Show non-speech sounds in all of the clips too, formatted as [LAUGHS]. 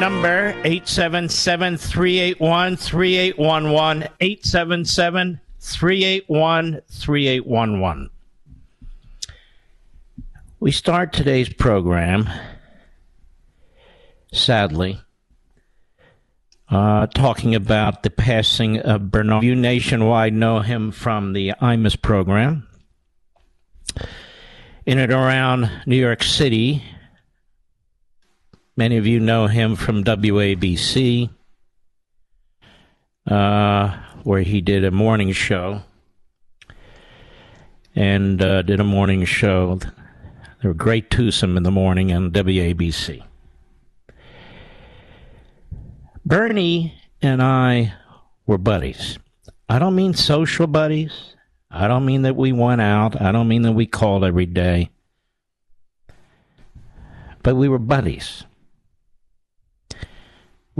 Number, 877-381-3811, 877-381-3811. We start today's program, sadly, uh, talking about the passing of Bernard. You nationwide know him from the IMUS program. In and around New York City, Many of you know him from WABC, uh, where he did a morning show and uh, did a morning show. They were great twosome in the morning on WABC. Bernie and I were buddies. I don't mean social buddies. I don't mean that we went out. I don't mean that we called every day. But we were buddies.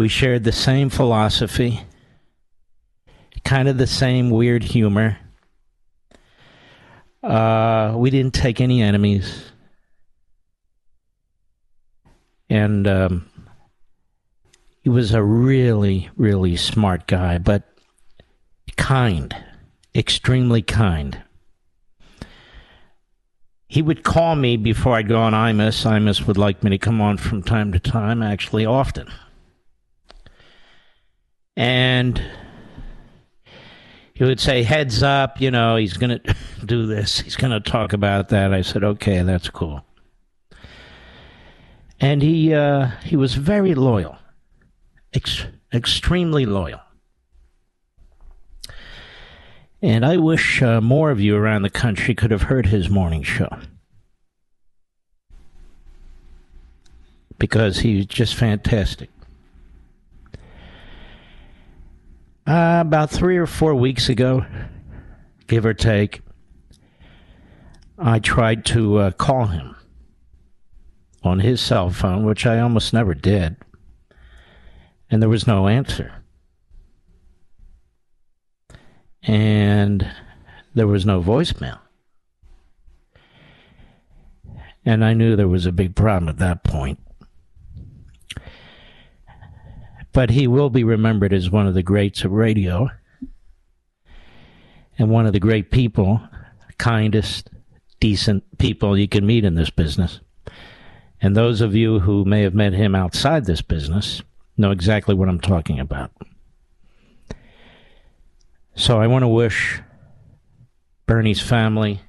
We shared the same philosophy, kind of the same weird humor. Uh, we didn't take any enemies. And um, he was a really, really smart guy, but kind, extremely kind. He would call me before I'd go on IMUS. IMUS would like me to come on from time to time, actually, often and he would say, "Heads up, you know, he's going [LAUGHS] to do this. He's going to talk about that." I said, "Okay, that's cool." And he uh, he was very loyal, ex- extremely loyal. And I wish uh, more of you around the country could have heard his morning show. Because he's just fantastic. Uh, about three or four weeks ago, give or take, I tried to uh, call him on his cell phone, which I almost never did, and there was no answer. And there was no voicemail. And I knew there was a big problem at that point. But he will be remembered as one of the greats of radio and one of the great people, kindest, decent people you can meet in this business. And those of you who may have met him outside this business know exactly what I'm talking about. So I want to wish Bernie's family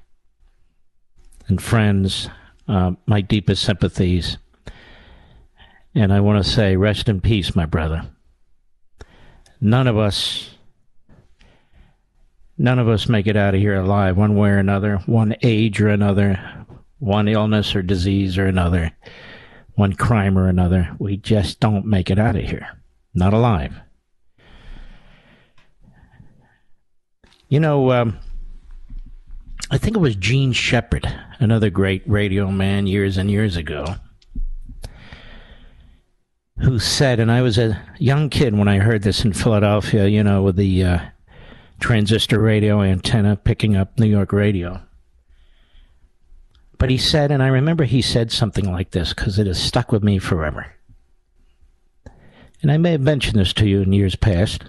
and friends uh, my deepest sympathies and I want to say, rest in peace, my brother. None of us, none of us make it out of here alive, one way or another, one age or another. one illness or disease or another, one crime or another. We just don't make it out of here. Not alive. You know, um, I think it was Jean Shepherd, another great radio man years and years ago, who said, and I was a young kid when I heard this in Philadelphia, you know, with the uh, transistor radio antenna picking up New York radio. But he said, and I remember he said something like this because it has stuck with me forever. And I may have mentioned this to you in years past.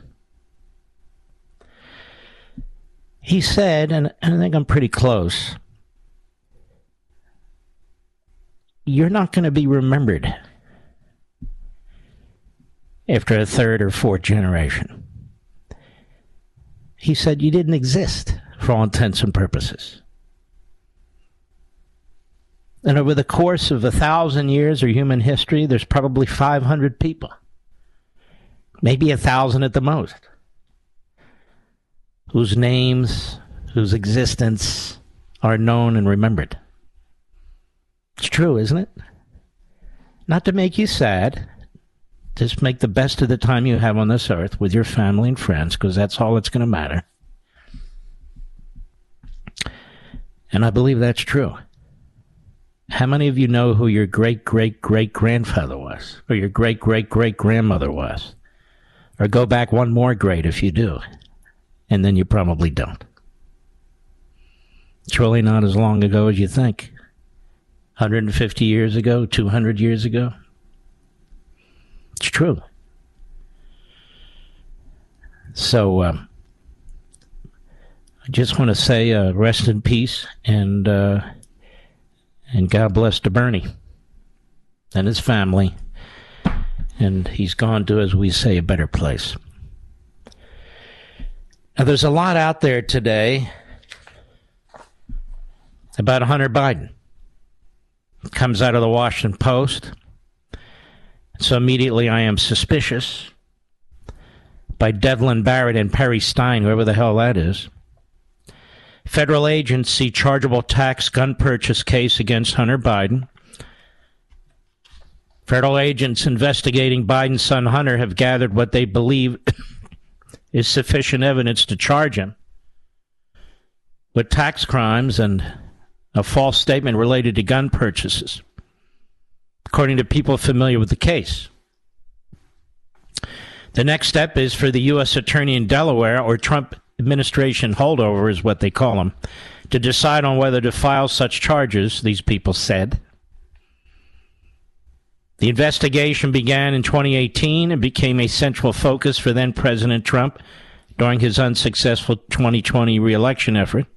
He said, and I think I'm pretty close, you're not going to be remembered after a third or fourth generation. He said you didn't exist for all intents and purposes. And over the course of a thousand years of human history, there's probably 500 people, maybe a thousand at the most whose names, whose existence are known and remembered. It's true, isn't it? Not to make you sad, just make the best of the time you have on this earth with your family and friends, because that's all that's going to matter. And I believe that's true. How many of you know who your great great great grandfather was, or your great great great grandmother was? Or go back one more great if you do and then you probably don't. It's really not as long ago as you think. 150 years ago, 200 years ago. It's true. So, um, I just want to say uh, rest in peace and uh, and God bless to Bernie and his family. And he's gone to, as we say, a better place. Now, there's a lot out there today about Hunter Biden. It comes out of the Washington Post. So immediately I am suspicious by Devlin Barrett and Perry Stein, whoever the hell that is. Federal agency chargeable tax gun purchase case against Hunter Biden. Federal agents investigating Biden's son Hunter have gathered what they believe [COUGHS] is sufficient evidence to charge him with tax crimes and a false statement related to gun purchases, according to people familiar with the case. The next step is for the U.S. Attorney in Delaware, or Trump administration holdover is what they call them, to decide on whether to file such charges, these people said. The investigation began in 2018 and became a central focus for then President Trump during his unsuccessful 2020 reelection effort.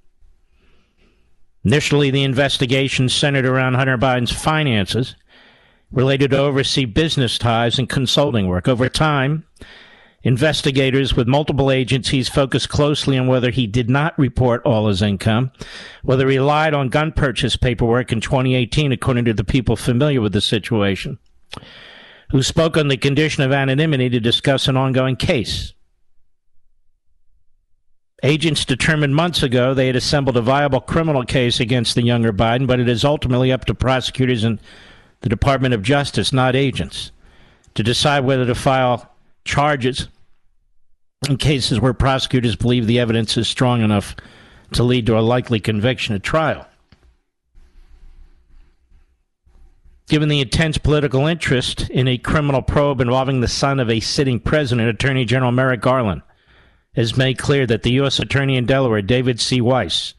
Initially, the investigation centered around Hunter Biden's finances related to overseas business ties and consulting work. Over time, investigators with multiple agencies focused closely on whether he did not report all his income, whether he lied on gun purchase paperwork in 2018, according to the people familiar with the situation who spoke on the condition of anonymity to discuss an ongoing case. Agents determined months ago they had assembled a viable criminal case against the younger Biden, but it is ultimately up to prosecutors and the Department of Justice, not agents, to decide whether to file charges in cases where prosecutors believe the evidence is strong enough to lead to a likely conviction at trial. Given the intense political interest in a criminal probe involving the son of a sitting president, Attorney General Merrick Garland has made clear that the U.S. Attorney in Delaware, David C. Weiss,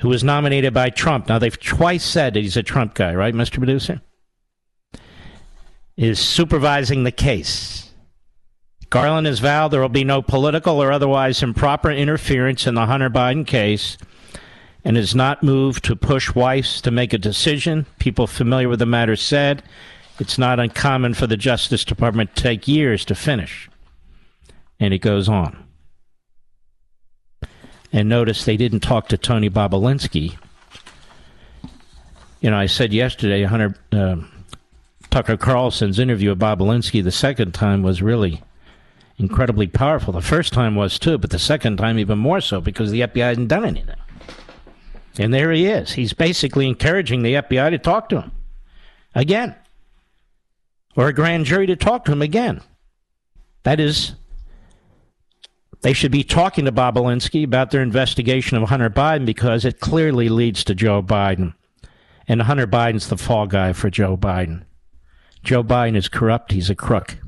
who was nominated by Trump, now they've twice said that he's a Trump guy, right, Mr. Producer? Is supervising the case. Garland has vowed there will be no political or otherwise improper interference in the Hunter Biden case and has not moved to push Weiss to make a decision. People familiar with the matter said it's not uncommon for the Justice Department to take years to finish. And it goes on. And notice they didn't talk to Tony Bobulinski. You know, I said yesterday, Hunter uh, Tucker Carlson's interview with Bobulinski the second time was really incredibly powerful. The first time was too, but the second time even more so because the FBI hadn't done anything. And there he is. He's basically encouraging the FBI to talk to him again, or a grand jury to talk to him again. That is, they should be talking to Bobulinski about their investigation of Hunter Biden because it clearly leads to Joe Biden. And Hunter Biden's the fall guy for Joe Biden. Joe Biden is corrupt. He's a crook.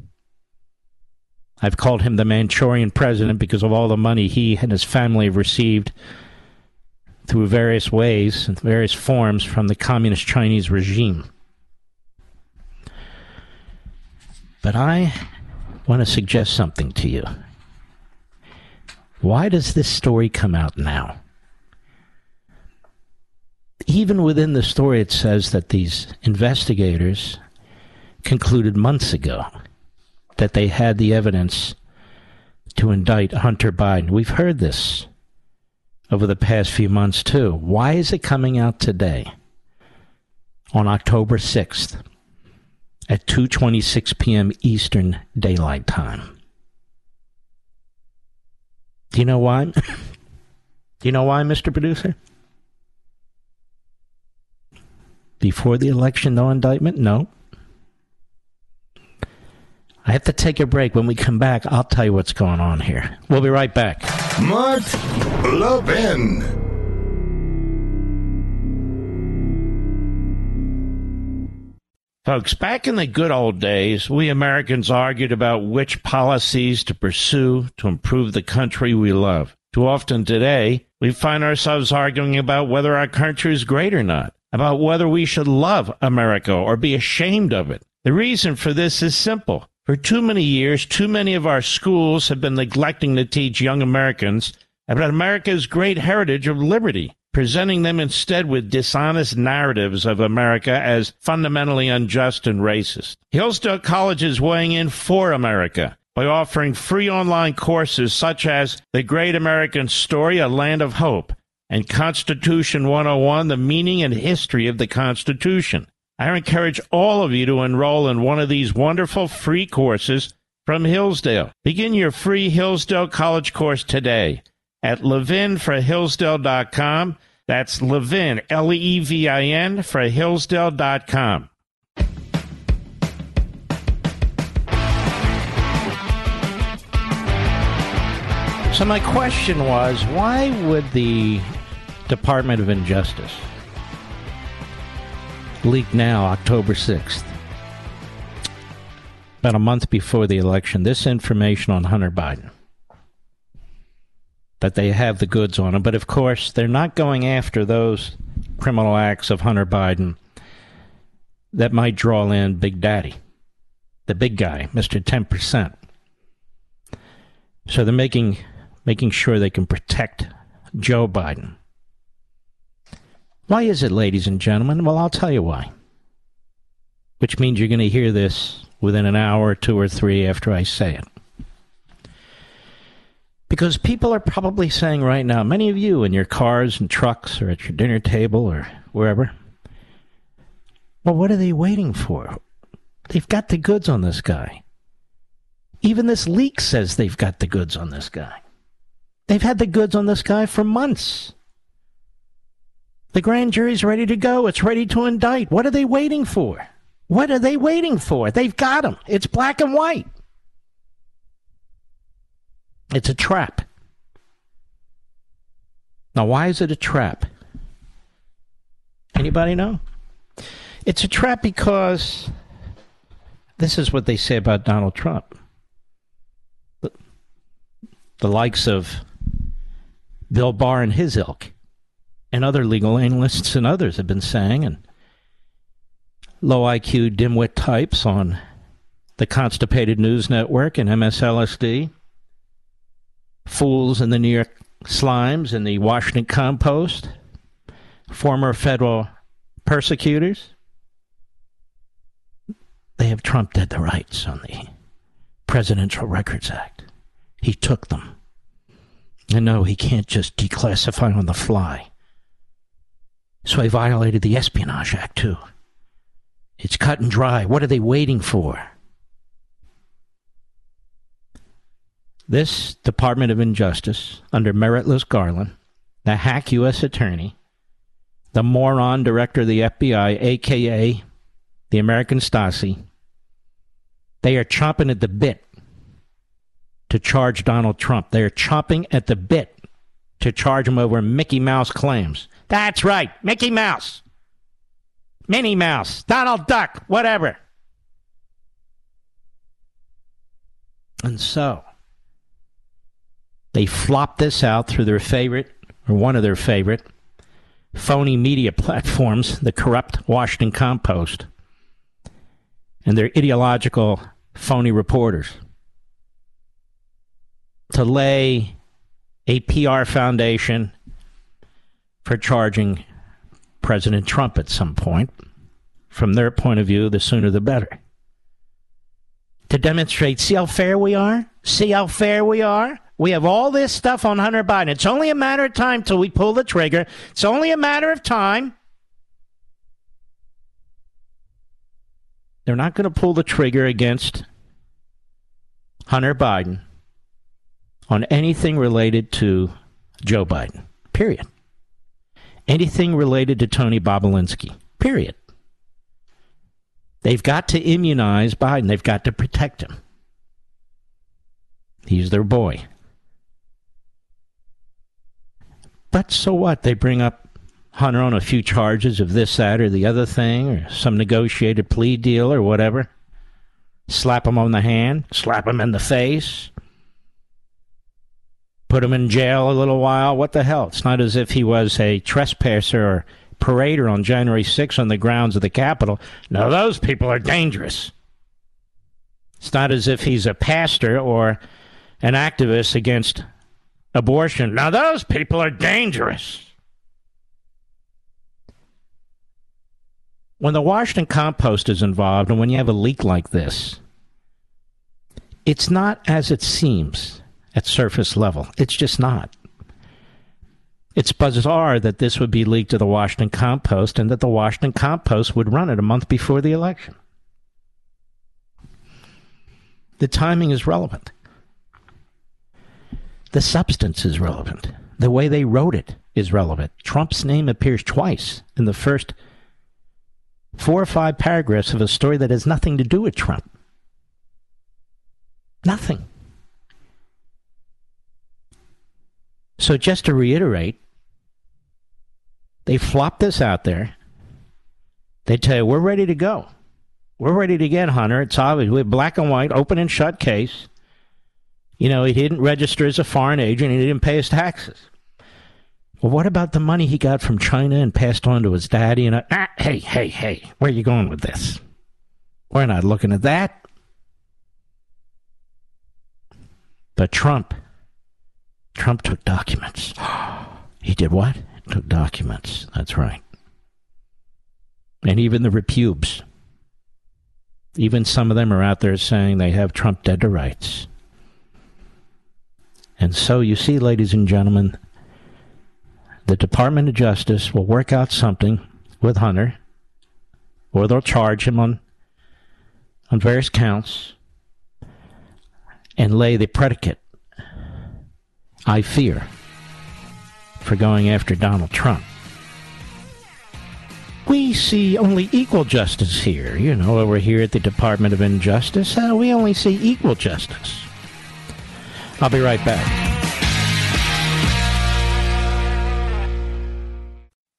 I've called him the Manchurian president because of all the money he and his family have received through various ways and various forms from the communist Chinese regime. But I want to suggest something to you. Why does this story come out now? Even within the story, it says that these investigators concluded months ago that they had the evidence to indict Hunter Biden. We've heard this over the past few months too. Why is it coming out today on October 6th at 2:26 p.m. Eastern Daylight Time? Do you know why? [LAUGHS] Do you know why, Mr. Producer? Before the election, no indictment? No. I have to take a break. When we come back, I'll tell you what's going on here. We'll be right back. Mark Levin. Folks, back in the good old days, we Americans argued about which policies to pursue to improve the country we love. Too often today, we find ourselves arguing about whether our country is great or not, about whether we should love America or be ashamed of it. The reason for this is simple. For too many years, too many of our schools have been neglecting to teach young Americans about America's great heritage of liberty, presenting them instead with dishonest narratives of America as fundamentally unjust and racist. Hillsdale College is weighing in for America by offering free online courses such as The Great American Story, A Land of Hope, and Constitution 101, The Meaning and History of the Constitution. I encourage all of you to enroll in one of these wonderful free courses from Hillsdale. Begin your free Hillsdale College course today at levinforhillsdale.com. That's Levin, L E V I N, for Hillsdale.com. So, my question was why would the Department of Injustice leak now, October 6th, about a month before the election, this information on Hunter Biden. That they have the goods on him. But of course, they're not going after those criminal acts of Hunter Biden that might draw in Big Daddy, the big guy, Mr. 10%. So they're making making sure they can protect Joe Biden. Why is it, ladies and gentlemen? Well, I'll tell you why. Which means you're going to hear this within an hour, two or three after I say it. Because people are probably saying right now, many of you in your cars and trucks or at your dinner table or wherever, well, what are they waiting for? They've got the goods on this guy. Even this leak says they've got the goods on this guy. They've had the goods on this guy for months. The grand jury's ready to go. It's ready to indict. What are they waiting for? What are they waiting for? They've got him. It's black and white. It's a trap. Now, why is it a trap? Anybody know? It's a trap because this is what they say about Donald Trump. The, likes of Bill Barr and his ilk and other legal analysts and others have been saying, and low IQ dimwit types on the Constipated News Network and MSLSD, fools in the New York Slimes and the Washington Compost, former federal persecutors. They have Trump dead the rights on the Presidential Records Act. He took them. And no, he can't just declassify on the fly. So I violated the Espionage Act, too. It's cut and dry. What are they waiting for? This Department of Injustice, under meritless Garland, the hack U.S. attorney, the moron director of the FBI, aka the American Stasi, they are chomping at the bit to charge Donald Trump. They are chomping at the bit to charge him over Mickey Mouse claims. That's right, Mickey Mouse. Minnie Mouse, Donald Duck, whatever. And so, they flop this out through their favorite, or one of their favorite, phony media platforms, the corrupt Washington Compost, and their ideological phony reporters, to lay a PR foundation for charging President Trump at some point. From their point of view, the sooner the better. To demonstrate, see how fair we are? See how fair we are? We have all this stuff on Hunter Biden. It's only a matter of time till we pull the trigger. It's only a matter of time. They're not going to pull the trigger against Hunter Biden on anything related to Joe Biden. Period. Anything related to Tony Bobulinski. Period. They've got to immunize Biden. They've got to protect him. He's their boy. But so what? They bring up Hunter on a few charges of this, that, or the other thing, or some negotiated plea deal, or whatever. Slap him on the hand, slap him in the face, put him in jail a little while. What the hell? It's not as if he was a trespasser or parader on January 6th on the grounds of the Capitol. No, those people are dangerous. It's not as if he's a pastor or an activist against abortion. Now, those people are dangerous. When the Washington compost is involved and when you have a leak like this, it's not as it seems at surface level. It's just not. It's bizarre that this would be leaked to the Washington Compost and that the Washington Compost would run it a month before the election. The timing is relevant. The substance is relevant. The way they wrote it is relevant. Trump's name appears twice in the first four or five paragraphs of a story that has nothing to do with Trump. Nothing. So, just to reiterate, they flop this out there. They tell you, we're ready to go. We're ready to get Hunter. It's obvious. We have black and white, open and shut case. You know, he didn't register as a foreign agent. He didn't pay his taxes. Well, what about the money he got from China and passed on to his daddy? And ah, hey, hey, hey, where are you going with this? We're not looking at that. But Trump Trump took documents. [GASPS] He did what? Took documents. That's right. And even the repubes. Even some of them are out there saying they have Trump dead to rights. And so you see, ladies and gentlemen, the Department of Justice will work out something with Hunter, or they'll charge him on on various counts and lay the predicate I fear, for going after Donald Trump. We see only equal justice here. You know, over here at the Department of Injustice, uh, we only see equal justice. I'll be right back.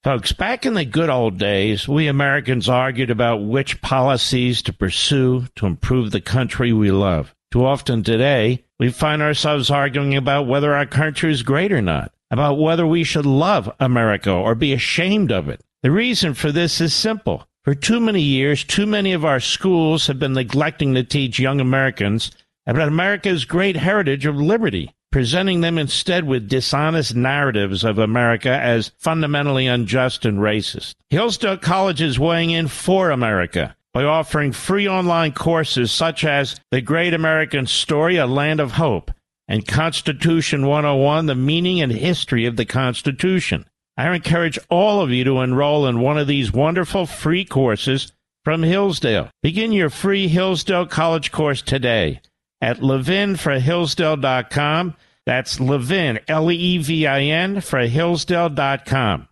Folks, back in the good old days, we Americans argued about which policies to pursue to improve the country we love. Too often today, we find ourselves arguing about whether our country is great or not, about whether we should love America or be ashamed of it. The reason for this is simple. For too many years, too many of our schools have been neglecting to teach young Americans about America's great heritage of liberty, presenting them instead with dishonest narratives of America as fundamentally unjust and racist. Hillsdale College is weighing in for America by offering free online courses such as The Great American Story, A Land of Hope, and Constitution 101, The Meaning and History of the Constitution. I encourage all of you to enroll in one of these wonderful free courses from Hillsdale. Begin your free Hillsdale College course today at levinforhillsdale.com. That's Levin, L E V I N, for Hillsdale.com.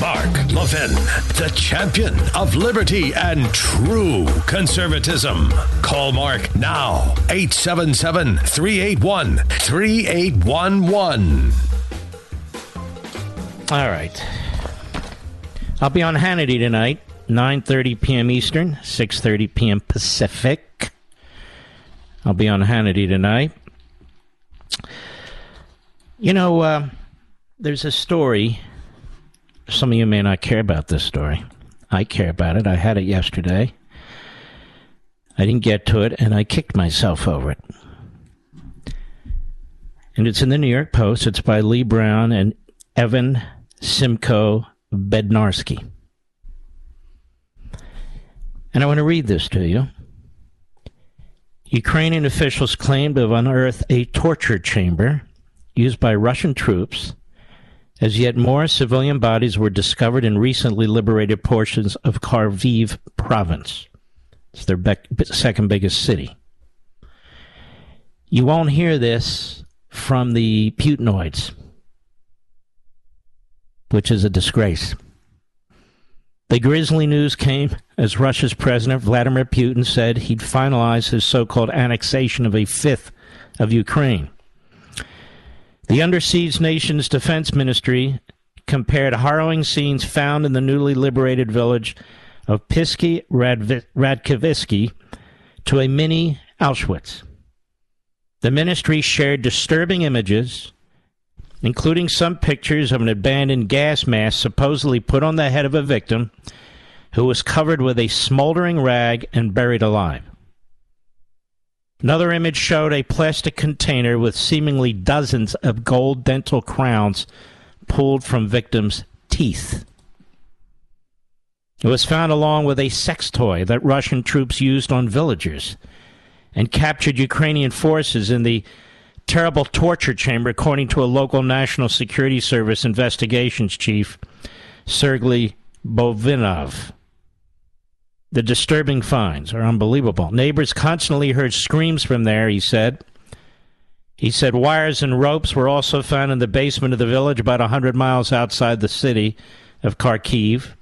Mark Levin, the champion of liberty and true conservatism. Call Mark now, 877 381 3811. All right. I'll be on Hannity tonight, 9.30 p.m. Eastern, 6.30 p.m. Pacific. I'll be on Hannity tonight. You know, uh, there's a story. Some of you may not care about this story. I care about it. I had it yesterday. I didn't get to it, and I kicked myself over it. And it's in the New York Post. It's by Lee Brown and Evan Simcoe Bednarski. And I want to read this to you. Ukrainian officials claim to have unearthed a torture chamber used by Russian troops as yet more civilian bodies were discovered in recently liberated portions of Kharkiv province. It's their second biggest city. You won't hear this from the Putinoids, which is a disgrace. The grisly news came as Russia's President Vladimir Putin said he'd finalize his so called annexation of a fifth of Ukraine. The under siege nation's defense ministry compared harrowing scenes found in the newly liberated village of Pisky Radkivsky to a mini Auschwitz. The ministry shared disturbing images, including some pictures of an abandoned gas mask supposedly put on the head of a victim who was covered with a smoldering rag and buried alive. Another image showed a plastic container with seemingly dozens of gold dental crowns pulled from victims' teeth. It was found along with a sex toy that Russian troops used on villagers and captured Ukrainian forces in the terrible torture chamber, according to a local National Security Service investigations chief, Sergei Bolvinov. The disturbing finds are unbelievable. Neighbors constantly heard screams from there, he said. He said wires and ropes were also found in the basement of the village about a 100 miles outside the city of Kharkiv.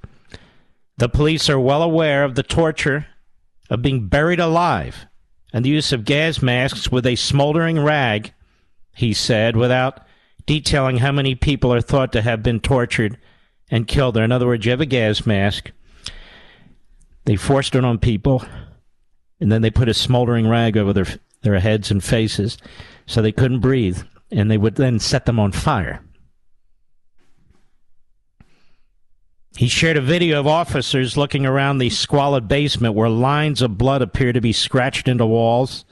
The police are well aware of the torture of being buried alive and the use of gas masks with a smoldering rag, he said, without detailing how many people are thought to have been tortured and killed there. In other words, you have a gas mask they forced it on people, and then they put a smoldering rag over their their heads and faces, so they couldn't breathe, and they would then set them on fire. He shared a video of officers looking around the squalid basement where lines of blood appear to be scratched into walls.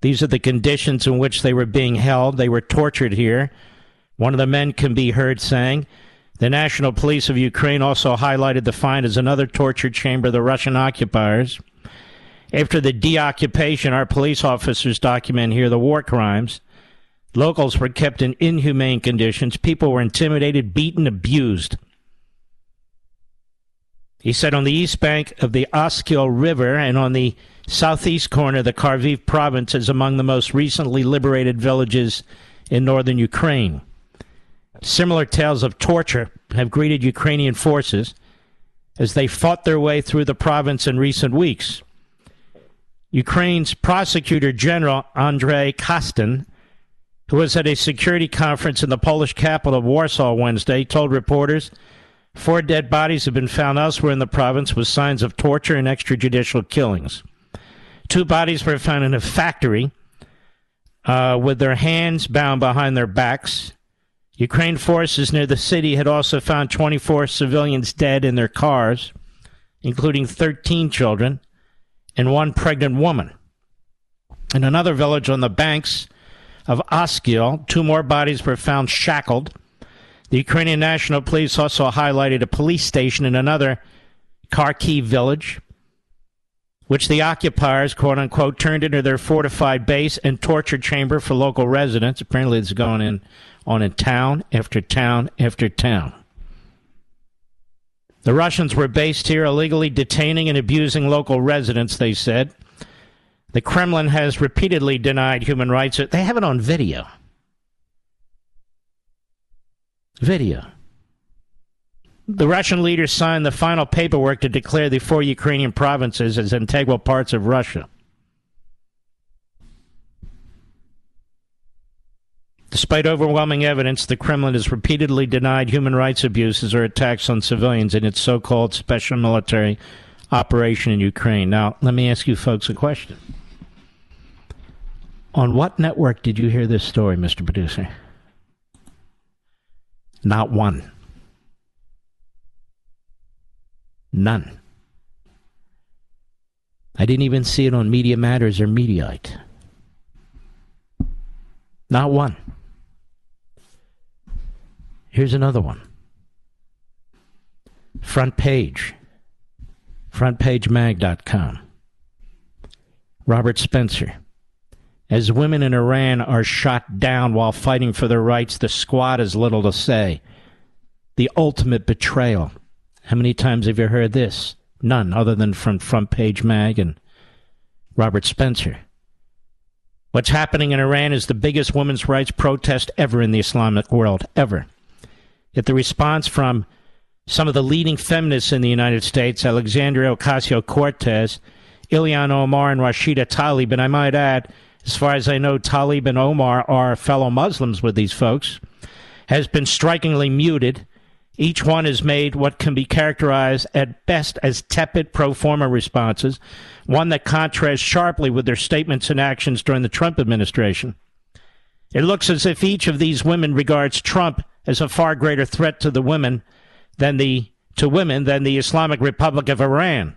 These are the conditions in which they were being held. They were tortured here. One of the men can be heard saying, the National Police of Ukraine also highlighted the find as another torture chamber of the Russian occupiers. After the deoccupation, our police officers document here the war crimes. Locals were kept in inhumane conditions. People were intimidated, beaten, abused. He said on the east bank of the Oskil River and on the southeast corner of the Kharkiv province is among the most recently liberated villages in northern Ukraine. Similar tales of torture have greeted Ukrainian forces as they fought their way through the province in recent weeks. Ukraine's prosecutor general Andrei Kostin, who was at a security conference in the Polish capital of Warsaw Wednesday, told reporters four dead bodies have been found elsewhere in the province with signs of torture and extrajudicial killings. Two bodies were found in a factory uh, with their hands bound behind their backs Ukraine forces near the city had also found 24 civilians dead in their cars, including 13 children and one pregnant woman. In another village on the banks of Oskil, two more bodies were found shackled. The Ukrainian National Police also highlighted a police station in another Kharkiv village, which the occupiers, quote unquote, turned into their fortified base and torture chamber for local residents. Apparently, it's going in on in town after town after town. The Russians were based here, illegally detaining and abusing local residents, they said. The Kremlin has repeatedly denied human rights. They have it on video. Video. the Russian leaders signed the final paperwork to declare the four Ukrainian provinces as integral parts of Russia. Despite overwhelming evidence, the Kremlin has repeatedly denied human rights abuses or attacks on civilians in its so called special military operation in Ukraine. Now, let me ask you folks a question. On what network did you hear this story, Mr. Producer? Not one. None. I didn't even see it on Media Matters or Mediaite. Not one. Here's another one. Front page. Frontpagemag.com. Robert Spencer. As women in Iran are shot down while fighting for their rights, the squad has little to say. The ultimate betrayal. How many times have you heard this? None, other than from Front Page Mag and Robert Spencer. What's happening in Iran is the biggest women's rights protest ever in the Islamic world, ever. Yet the response from some of the leading feminists in the United States, Alexandria Ocasio Cortez, Ilhan Omar, and Rashida Tlaib, and I might add, as far as I know, Talib and Omar are fellow Muslims with these folks, has been strikingly muted. Each one has made what can be characterized at best as tepid pro forma responses, one that contrasts sharply with their statements and actions during the Trump administration. It looks as if each of these women regards Trump as a far greater threat to the women than the to women than the Islamic Republic of Iran.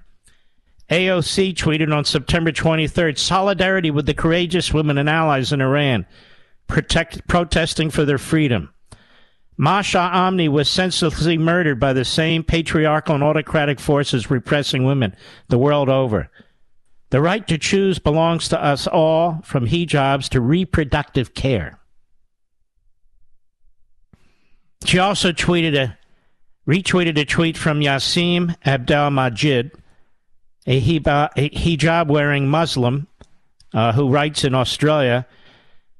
AOC tweeted on September 23rd solidarity with the courageous women and allies in Iran protect, protesting for their freedom. Mahsa Amini was senselessly murdered by the same patriarchal and autocratic forces repressing women the world over. The right to choose belongs to us all, from hijabs to reproductive care. She also tweeted a retweeted a tweet from Yassmin Abdel Magied, a hijab wearing Muslim uh, who writes in Australia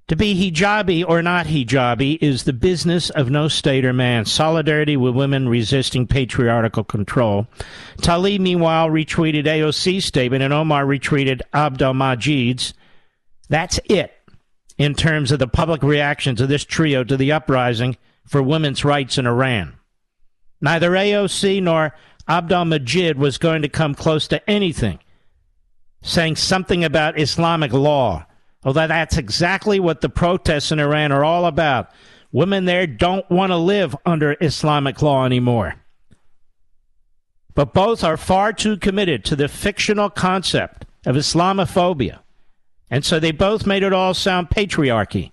to be hijabi or not hijabi is the business of no state or man. Solidarity with women resisting patriarchal control. Tlaib, meanwhile, retweeted AOC's statement, and Omar retweeted Abdel Magied's. That's it in terms of the public reaction to this trio to the uprising for women's rights in Iran. Neither AOC nor Abdel Magied was going to come close to anything saying something about Islamic law, although that's exactly what the protests in Iran are all about. Women there don't want to live under Islamic law anymore. But both are far too committed to the fictional concept of Islamophobia. And so they both made it all sound patriarchy.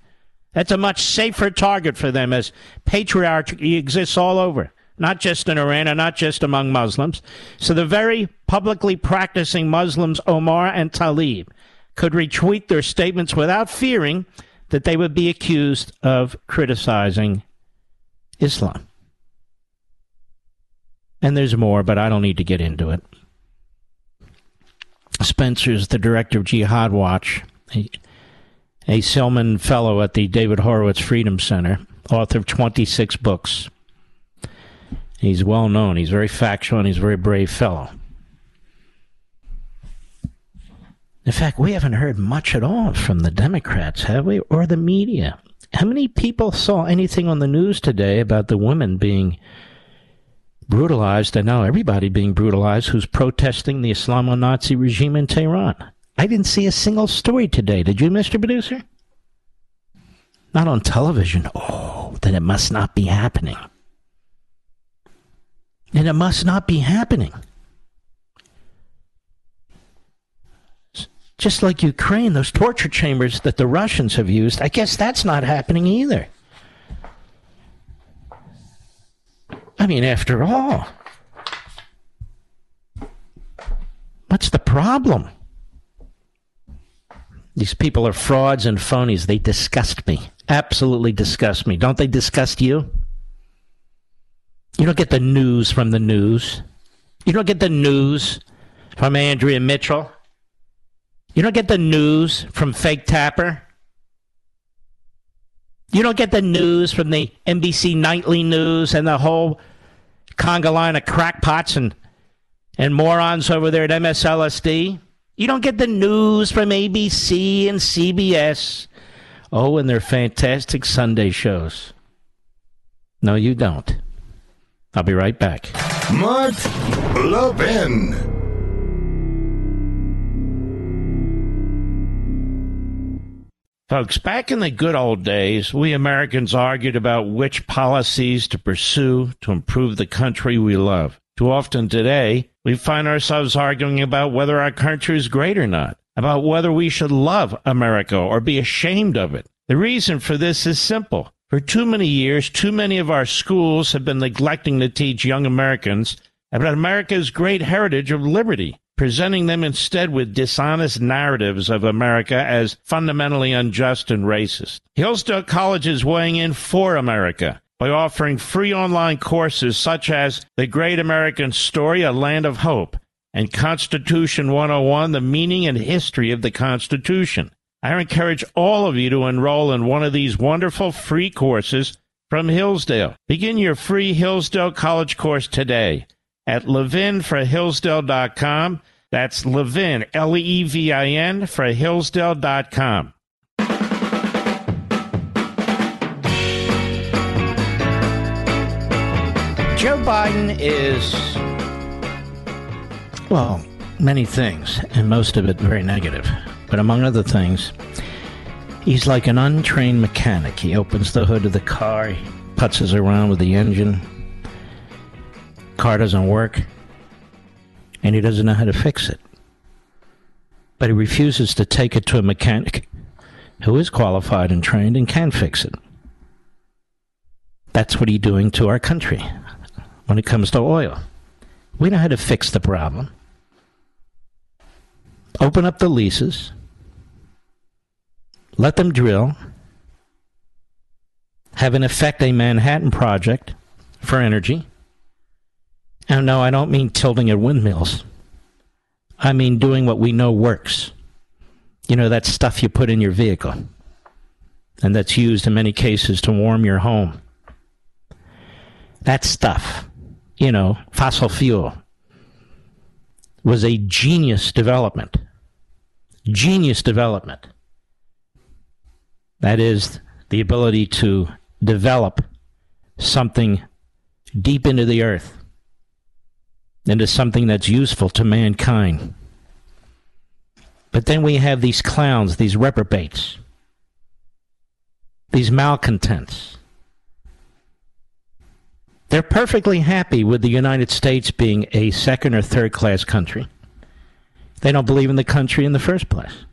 That's a much safer target for them as patriarchy exists all over, not just in Iran and not just among Muslims. So the very publicly practicing Muslims, Omar and Talib, could retweet their statements without fearing that they would be accused of criticizing Islam. And there's more, but I don't need to get into it. Spencer's the director of Jihad Watch. He, a Shillman Fellow at the David Horowitz Freedom Center, author of 26 books. He's well known. He's very factual and he's a very brave fellow. In fact, we haven't heard much at all from the Democrats, have we? Or the media. How many people saw anything on the news today about the women being brutalized and now everybody being brutalized who's protesting the Islamo Nazi regime in Tehran? I didn't see a single story today. Did you, Mr. Producer? Not on television. Oh, then it must not be happening. And it must not be happening. Just like Ukraine, those torture chambers that the Russians have used, I guess that's not happening either. I mean, after all, what's the problem? These people are frauds and phonies. They disgust me. Absolutely disgust me. Don't they disgust you? You don't get the news from the news. You don't get the news from Andrea Mitchell. You don't get the news from Fake Tapper. You don't get the news from the NBC Nightly News and the whole conga line of crackpots and, and morons over there at MSLSD. You don't get the news from ABC and CBS. Oh, and their fantastic Sunday shows. No, you don't. I'll be right back. Mark Levin. Folks, back in the good old days, we Americans argued about which policies to pursue to improve the country we love. Too often today, we find ourselves arguing about whether our country is great or not, about whether we should love America or be ashamed of it. The reason for this is simple. For too many years, too many of our schools have been neglecting to teach young Americans about America's great heritage of liberty presenting them instead with dishonest narratives of America as fundamentally unjust and racist. Hillsdale College is weighing in for America by offering free online courses such as The Great American Story, A Land of Hope, and Constitution 101, The Meaning and History of the Constitution. I encourage all of you to enroll in one of these wonderful free courses from Hillsdale. Begin your free Hillsdale College course today at levinforhillsdale.com that's Levin, L E V I N, for Hillsdale.com. Joe Biden is, well, many things, and most of it very negative. But among other things, he's like an untrained mechanic. He opens the hood of the car, he putzes around with the engine, car doesn't work and he doesn't know how to fix it. But he refuses to take it to a mechanic who is qualified and trained and can fix it. That's what he's doing to our country when it comes to oil. We know how to fix the problem. Open up the leases, let them drill, have in effect a Manhattan Project for energy and no, I don't mean tilting at windmills. I mean doing what we know works. You know, that stuff you put in your vehicle. And that's used in many cases to warm your home. That stuff, you know, fossil fuel, was a genius development. Genius development. That is the ability to develop something deep into the earth into something that's useful to mankind. But then we have these clowns, these reprobates, these malcontents. They're perfectly happy with the United States being a second or third class country. They don't believe in the country in the first place.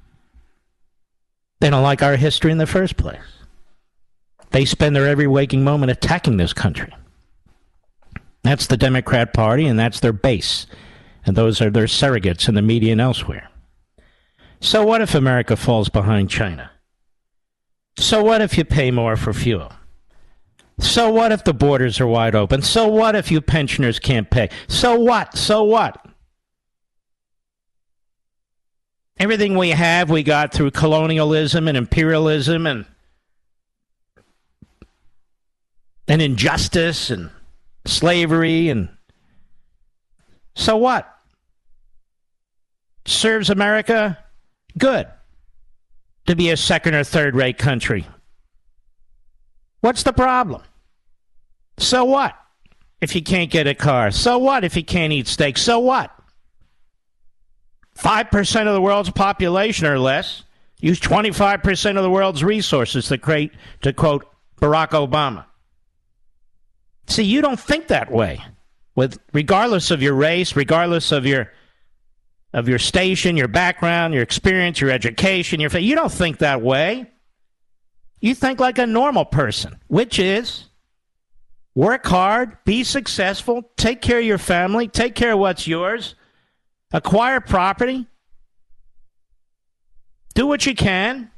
They don't like our history in the first place. They spend their every waking moment attacking this country. That's the Democrat Party, and that's their base. And those are their surrogates in the media and elsewhere. So, what if America falls behind China? So, what if you pay more for fuel? So, what if the borders are wide open? So, what if you pensioners can't pay? So, what? So, what? Everything we have, we got through colonialism and imperialism and, and injustice and slavery and so what? Serves America good to be a second or third rate country. What's the problem? So what if you can't get a car? So what if you can't eat steak? So what? 5% of the world's population or less use 25% of the world's resources to create, to quote Barack Obama. See, you don't think that way. With regardless of your race, regardless of your of your station, your background, your experience, your education, your you don't think that way. You think like a normal person, which is work hard, be successful, take care of your family, take care of what's yours, acquire property, do what you can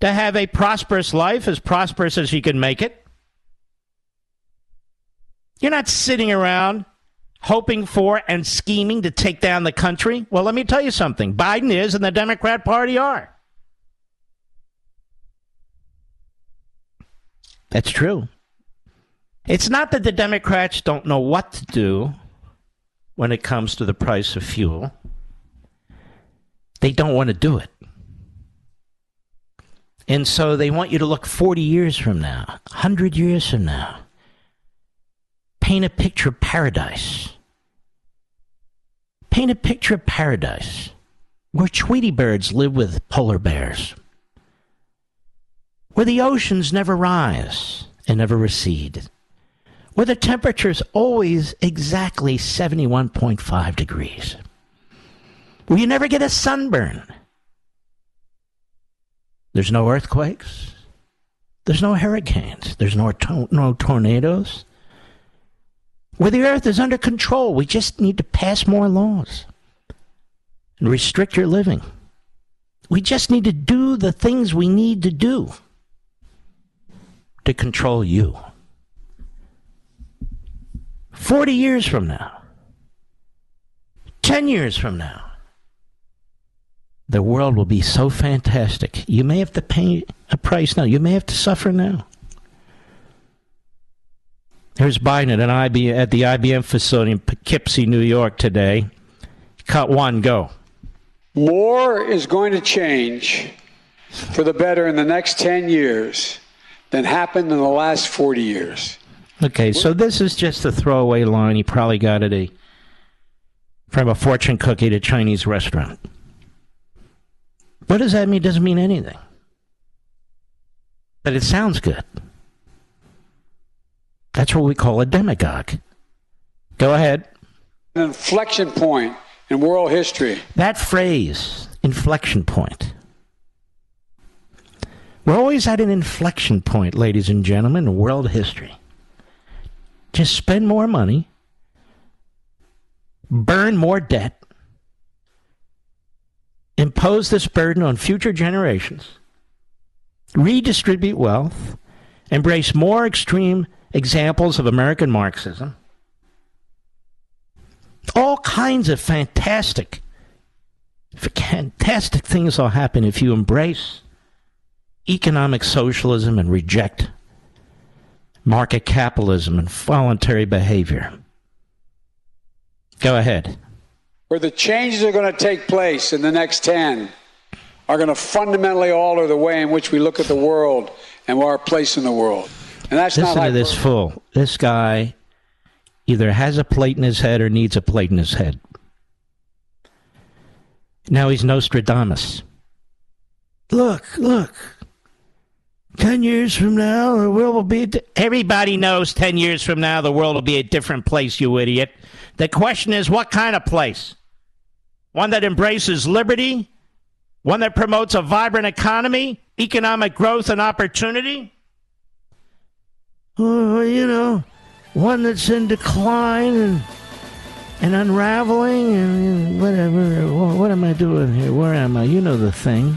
to have a prosperous life, as prosperous as you can make it. You're not sitting around hoping for and scheming to take down the country. Well, let me tell you something Biden is, and the Democrat Party are. That's true. It's not that the Democrats don't know what to do when it comes to the price of fuel. They don't want to do it. And so they want you to look 40 years from now, 100 years from now. Paint a picture of paradise. Paint a picture of paradise where Tweety birds live with polar bears, where the oceans never rise and never recede, where the temperature is always exactly 71.5 degrees, where you never get a sunburn. There's no earthquakes. There's no hurricanes. There's no, to- no tornadoes. Where the earth is under control, we just need to pass more laws and restrict your living. We just need to do the things we need to do to control you. 40 years from now, 10 years from now, the world will be so fantastic. You may have to pay a price now. You may have to suffer now. Here's Biden at, an IB, at the IBM facility in Poughkeepsie, New York today. Cut one, go. More is going to change for the better in the next 10 years than happened in the last 40 years. Okay, so this is just a throwaway line. He probably got it a, from a fortune cookie at a Chinese restaurant. What does that mean? It doesn't mean anything. But it sounds good. That's what we call a demagogue. Go ahead. An inflection point in world history. That phrase, inflection point. We're always at an inflection point, ladies and gentlemen, in world history. Just spend more money, burn more debt, impose this burden on future generations, redistribute wealth, embrace more extreme examples of American Marxism. All kinds of fantastic, fantastic things will happen if you embrace economic socialism and reject market capitalism and voluntary behavior. Go ahead. Where the changes are going to take place in the next 10 are going to fundamentally alter the way in which we look at the world and our place in the world. And that's Listen not to this fool. This guy either has a plate in his head or needs a plate in his head. Now he's Nostradamus. Look, look. Ten years from now, the world will be. Di- Everybody knows ten years from now, the world will be a different place, you idiot. The question is, what kind of place? One that embraces liberty? One that promotes a vibrant economy, economic growth, and opportunity? Oh, you know, one that's in decline and and unraveling and whatever. What, what am I doing here? Where am I? You know the thing.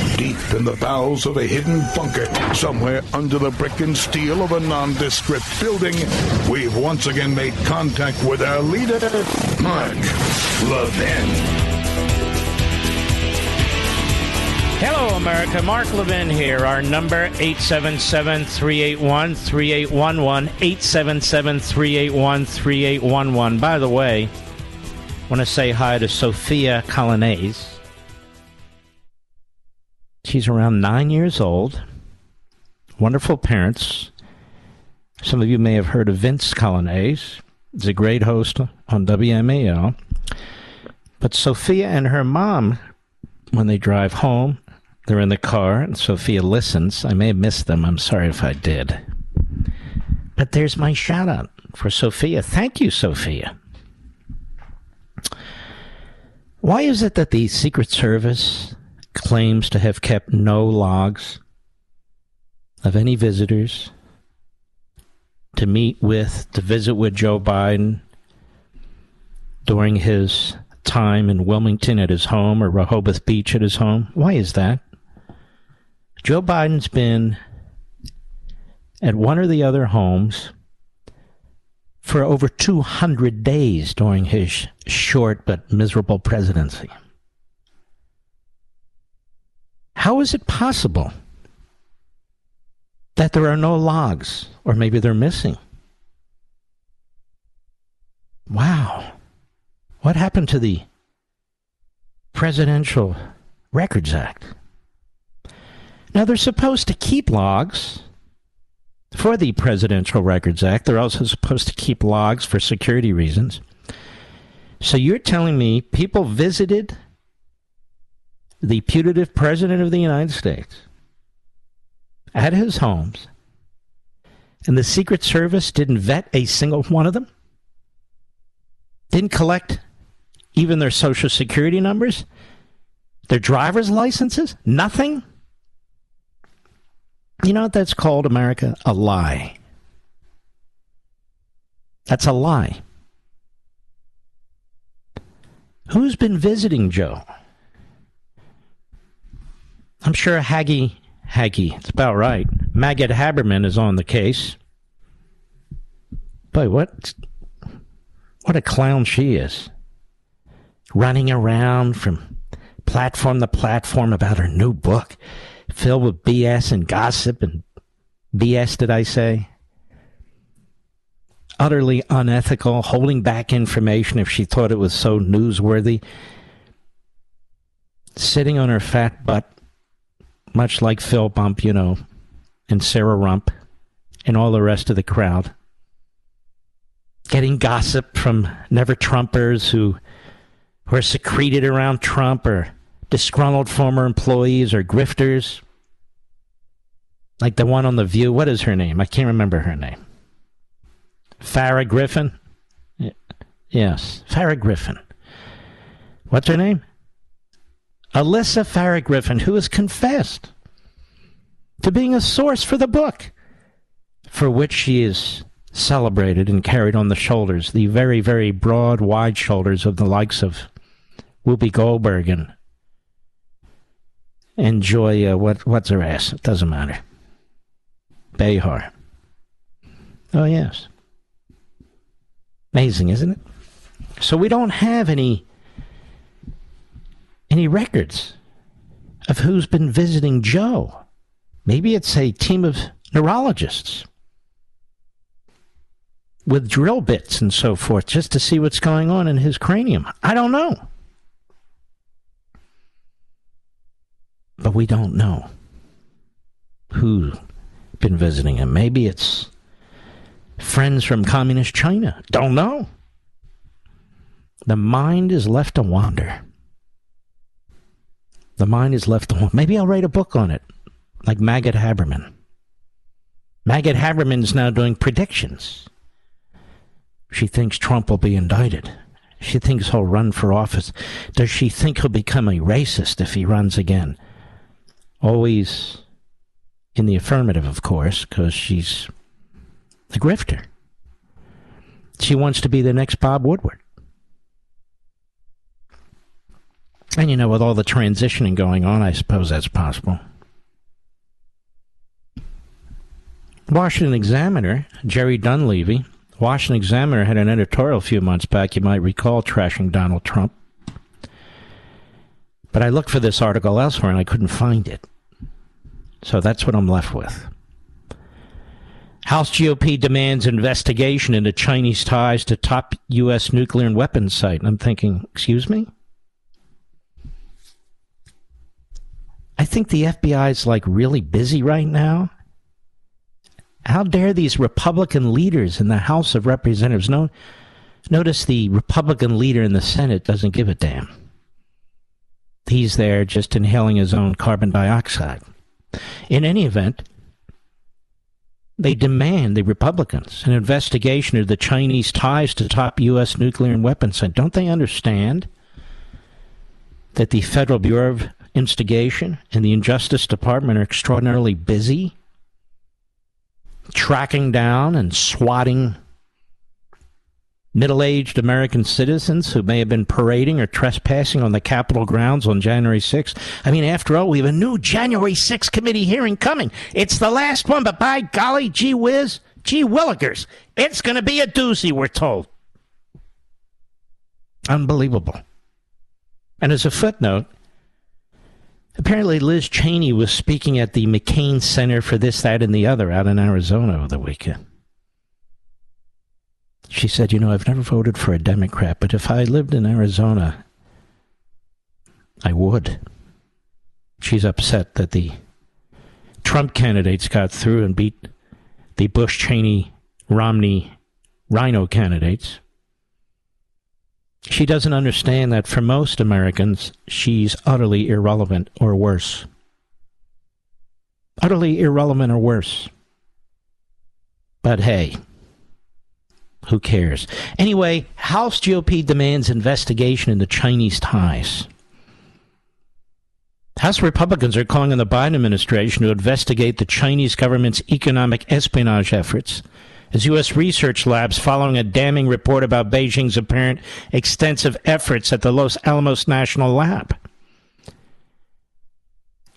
deep in the bowels of a hidden bunker, somewhere under the brick and steel of a nondescript building, we've once again made contact with our leader, Mark Levin. Hello, America. Mark Levin here. Our number, 877-381-3811, 877-381-3811. By the way, I want to say hi to Sophia Coglianese. She's around nine years old. Wonderful parents. Some of you may have heard of Vince Coglianese. He's a great host on WMAL. But Sophia and her mom, when they drive home, they're in the car, and Sophia listens. I may have missed them. I'm sorry if I did. But there's my shout out for Sophia. Thank you, Sophia. Why is it that the Secret Service claims to have kept no logs of any visitors to meet with, to visit with Joe Biden during his time in Wilmington at his home or Rehoboth Beach at his home. Why is that? Joe Biden's been at one or the other homes for over 200 days during his short but miserable presidency. How is it possible that there are no logs, or maybe they're missing? Wow. What happened to the Presidential Records Act? Now, they're supposed to keep logs for the Presidential Records Act. They're also supposed to keep logs for security reasons. So you're telling me people visited the putative President of the United States at his homes and the Secret Service didn't vet a single one of them? Didn't collect even their social security numbers, their driver's licenses, nothing. You know what that's called, America? A lie. That's a lie. Who's been visiting Joe? I'm sure Haggy, Haggy, it's about right. Maggot Haberman is on the case. Boy, what, what a clown she is running around from platform to platform about her new book filled with BS and gossip and BS, did I say? Utterly unethical, holding back information if she thought it was so newsworthy. Sitting on her fat butt, much like Phil Bump, you know, and Sarah Rump and all the rest of the crowd. Getting gossip from never Trumpers who who are secreted around Trump or disgruntled former employees or grifters. Like the one on The View. What is her name? I can't remember her name. Farrah Griffin? Yes, Farrah Griffin. What's her name? Alyssa Farrah Griffin, who has confessed to being a source for the book, for which she is celebrated and carried on the shoulders, the very, very broad, wide shoulders of the likes of Whoopi Goldberg and enjoy uh, what what's her ass? It doesn't matter. Behar. Oh yes. Amazing, isn't it? So we don't have any any records of who's been visiting Joe. Maybe it's a team of neurologists with drill bits and so forth just to see what's going on in his cranium. I don't know. but we don't know who's been visiting him. Maybe it's friends from communist China. Don't know. The mind is left to wander. The mind is left to. Maybe I'll write a book on it, like Maggot Haberman. Maggot Haberman's now doing predictions. She thinks Trump will be indicted. She thinks he'll run for office. Does she think he'll become a racist if he runs again? Always in the affirmative, of course, because she's a grifter. She wants to be the next Bob Woodward. And you know, with all the transitioning going on, I suppose that's possible. Washington Examiner, Jerry Dunleavy, Washington Examiner had an editorial a few months back, you might recall, trashing Donald Trump. But I looked for this article elsewhere and I couldn't find it. So that's what I'm left with. House GOP demands investigation into Chinese ties to top U.S. nuclear and weapons site. And I'm thinking, excuse me? I think the FBI is like really busy right now. How dare these Republican leaders in the House of Representatives know? Notice the Republican leader in the Senate doesn't give a damn. He's there just inhaling his own carbon dioxide. In any event, they demand, the Republicans, an investigation of the Chinese ties to top U.S. nuclear and weapons. Don't they understand that the Federal Bureau of Instigation and the Injustice Department are extraordinarily busy tracking down and swatting middle aged American citizens who may have been parading or trespassing on the Capitol grounds on January 6th. I mean, after all, we have a new January 6th committee hearing coming. It's the last one, but by golly, gee whiz, gee willikers, it's going to be a doozy, we're told. Unbelievable. And as a footnote, apparently Liz Cheney was speaking at the McCain Center for this, that, and the other out in Arizona over the weekend. She said, You know, I've never voted for a Democrat, but if I lived in Arizona, I would. She's upset that the Trump candidates got through and beat the Bush, Cheney, Romney, RINO candidates. She doesn't understand that for most Americans, she's utterly irrelevant or worse. Utterly irrelevant or worse. But hey, who cares? Anyway, House GOP demands investigation into Chinese ties. House Republicans are calling on the Biden administration to investigate the Chinese government's economic espionage efforts as U.S. research labs following a damning report about Beijing's apparent extensive efforts at the Los Alamos National Lab.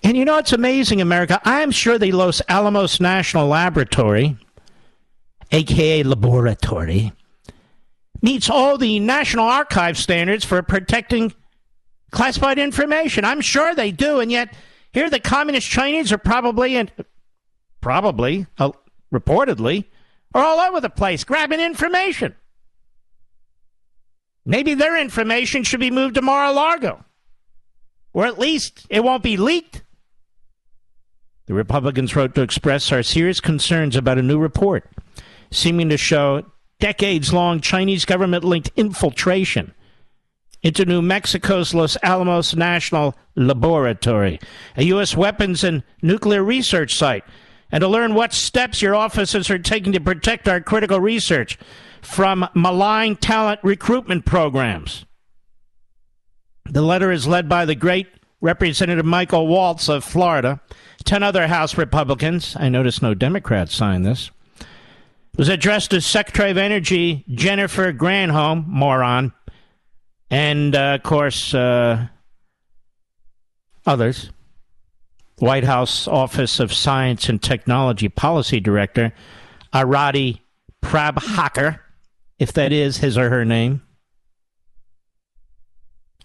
And you know, it's amazing, America. I'm sure the Los Alamos National Laboratory aka laboratory, meets all the National Archive standards for protecting classified information. I'm sure they do, and yet here the communist Chinese are probably and probably uh, reportedly are all over the place grabbing information. Maybe their information should be moved to Mar-a-Lago, or at least it won't be leaked. The Republicans wrote to express our serious concerns about a new report seeming to show decades long Chinese government linked infiltration into New Mexico's Los Alamos National Laboratory, a U.S. weapons and nuclear research site, and to learn what steps your offices are taking to protect our critical research from malign talent recruitment programs. The letter is led by the great Representative Michael Waltz of Florida, 10 other House Republicans. I notice no Democrats signed this It was addressed to Secretary of Energy Jennifer Granholm, moron, and uh, of course uh, others. White House Office of Science and Technology Policy Director Arati Prabhakar, if that is his or her name.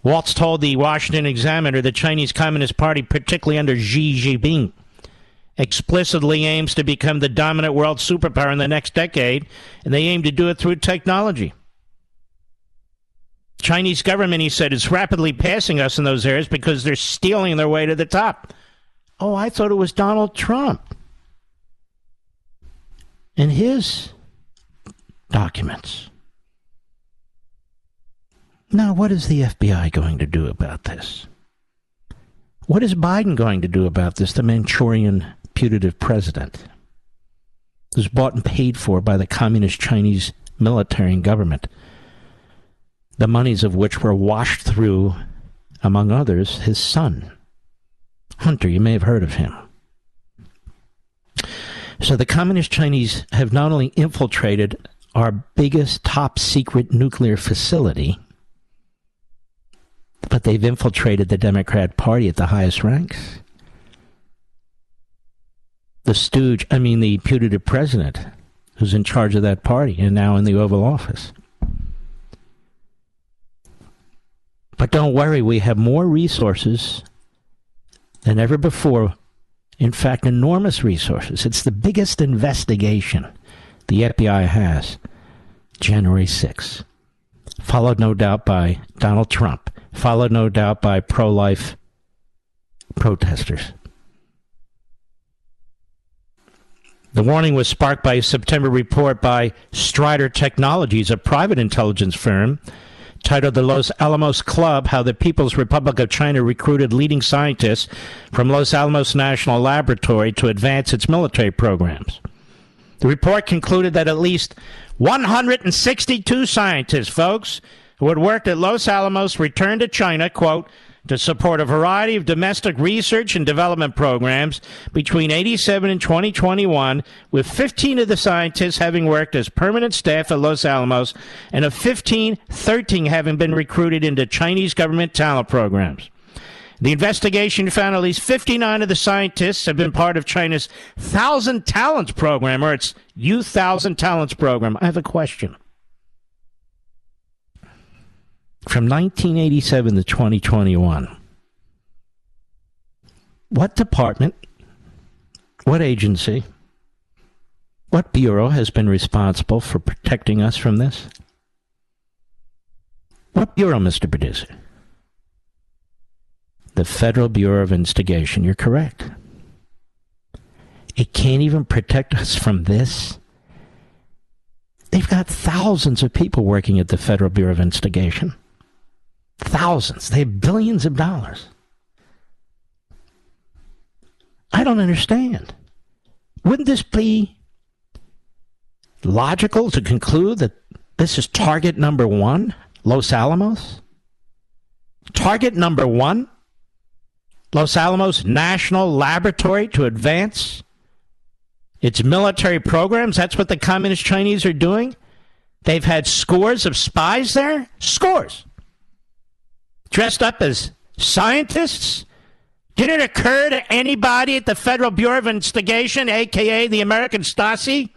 Waltz told the Washington Examiner the Chinese Communist Party, particularly under Xi Jinping, explicitly aims to become the dominant world superpower in the next decade, and they aim to do it through technology. Chinese government, he said, is rapidly passing us in those areas because they're stealing their way to the top. Oh, I thought it was Donald Trump and his documents. Now, what is the FBI going to do about this? What is Biden going to do about this, the Manchurian putative president who's bought and paid for by the communist Chinese military and government, the monies of which were washed through, among others, his son. Hunter, you may have heard of him. So the communist Chinese have not only infiltrated our biggest top secret nuclear facility, but they've infiltrated the Democrat Party at the highest ranks the stooge, I mean, the putative president who's in charge of that party and now in the Oval Office. But don't worry, we have more resources than ever before. In fact, enormous resources. It's the biggest investigation the FBI has. January 6th. Followed, no doubt, by Donald Trump. Followed, no doubt, by pro life protesters. The warning was sparked by a September report by Strider Technologies, a private intelligence firm, titled The Los Alamos Club How the People's Republic of China Recruited Leading Scientists from Los Alamos National Laboratory to Advance Its Military Programs. The report concluded that at least 162 scientists, folks, who had worked at Los Alamos returned to China, quote, to support a variety of domestic research and development programs between 87 and 2021, with 15 of the scientists having worked as permanent staff at Los Alamos and of 15, 13 having been recruited into Chinese government talent programs. The investigation found at least 59 of the scientists have been part of China's Thousand Talents program, or its Youth Thousand Talents program. I have a question. From 1987 to 2021, what department, what agency, what bureau has been responsible for protecting us from this? What bureau, Mr. Producer? the Federal Bureau of Instigation. You're correct. It can't even protect us from this. They've got thousands of people working at the Federal Bureau of Investigation. Thousands. They have billions of dollars. I don't understand. Wouldn't this be logical to conclude that this is target number one, Los Alamos? Target number one? Los Alamos National Laboratory to advance its military programs. That's what the Communist Chinese are doing. They've had scores of spies there, scores, dressed up as scientists. Did it occur to anybody at the Federal Bureau of Investigation, aka the American Stasi,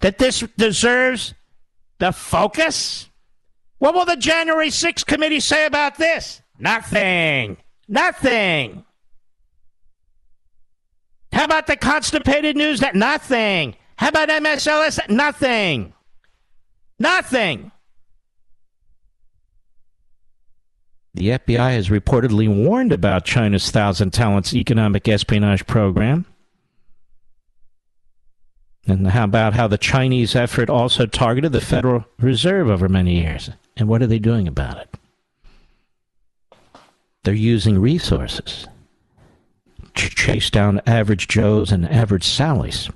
that this deserves the focus? What will the January 6th committee say about this? Nothing. Nothing. How about the constipated news? That nothing. How about MSLS? Nothing. Nothing. The FBI has reportedly warned about China's Thousand Talents economic espionage program. And how about how the Chinese effort also targeted the Federal Reserve over many years? And what are they doing about it? They're using resources to chase down average Joes and average Sallys.